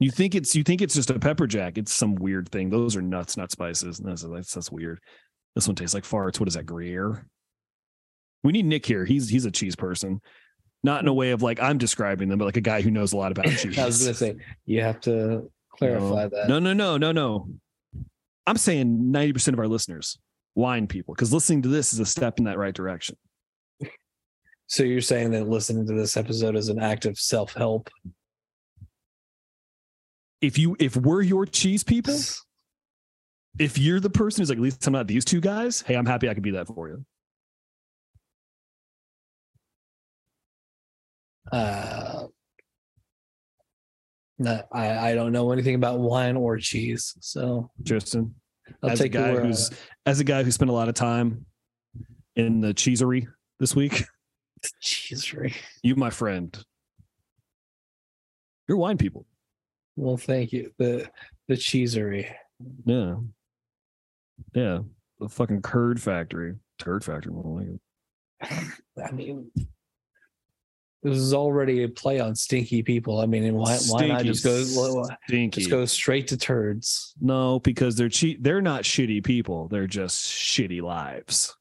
You think it's you think it's just a pepper jack. It's some weird thing. Those are nuts, not spices. And that's, that's that's weird. This one tastes like farts. What is that? Gruyere. We need Nick here. He's he's a cheese person, not in a way of like I'm describing them, but like a guy who knows a lot about cheese. I was gonna say you have to clarify that. No, no, no, no, no. I'm saying 90% of our listeners, wine people, because listening to this is a step in that right direction. So you're saying that listening to this episode is an act of self help? If you if we're your cheese people, if you're the person who's like, at least I'm not these two guys, hey, I'm happy I could be that for you. Uh, no, I I don't know anything about wine or cheese, so Tristan. I'll as a take your guy word who's it. as a guy who spent a lot of time in the cheesery this week, cheesery. you my friend. You're wine people. Well, thank you. The the cheesery. Yeah. Yeah. The fucking curd factory. Turd factory. more like. I mean, this is already a play on stinky people. I mean, why why not just go stinky. just go straight to turds? No, because they're cheap. They're not shitty people. They're just shitty lives.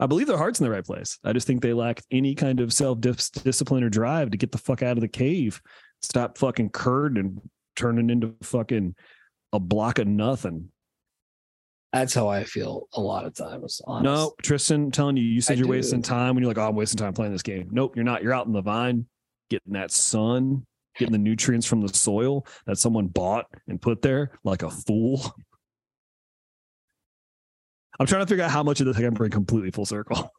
I believe their heart's in the right place. I just think they lack any kind of self discipline or drive to get the fuck out of the cave. Stop fucking curd and turning into fucking a block of nothing. That's how I feel a lot of times. Honest. No, Tristan, I'm telling you, you said I you're do. wasting time when you're like, oh, I'm wasting time playing this game. Nope, you're not. You're out in the vine, getting that sun, getting the nutrients from the soil that someone bought and put there like a fool. I'm trying to figure out how much of this I can bring completely full circle.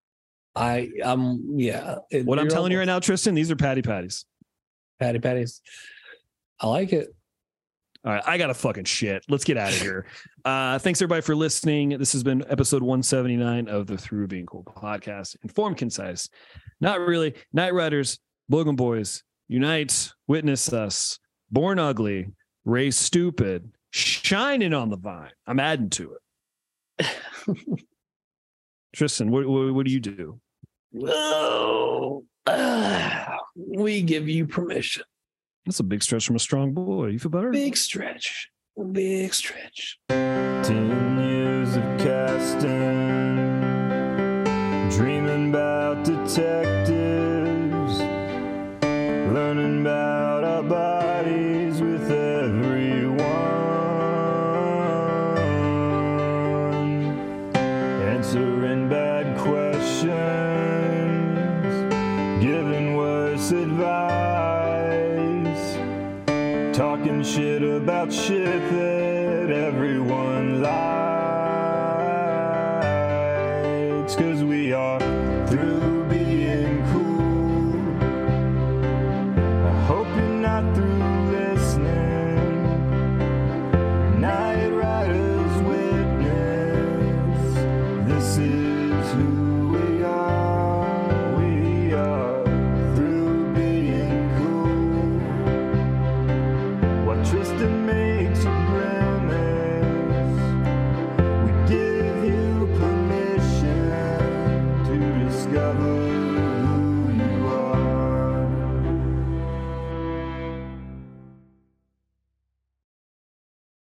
I I'm yeah. it- What I'm telling you right now, Tristan, these are patty patties. patty patties. I like it. All right, I got a fucking shit. Let's get out of here. Uh, thanks everybody for listening. This has been episode 179 of the Through Being Cool podcast. Informed, concise, not really. Night Riders, Logan Boys, Unite, Witness Us, Born Ugly, Raise Stupid, Shining on the Vine. I'm adding to it. Tristan, what, what, what do you do? Oh, ah, we give you permission. That's a big stretch from a strong boy. You feel better? Big stretch. Big stretch. Ten years of casting, dreaming about detectives, learning shit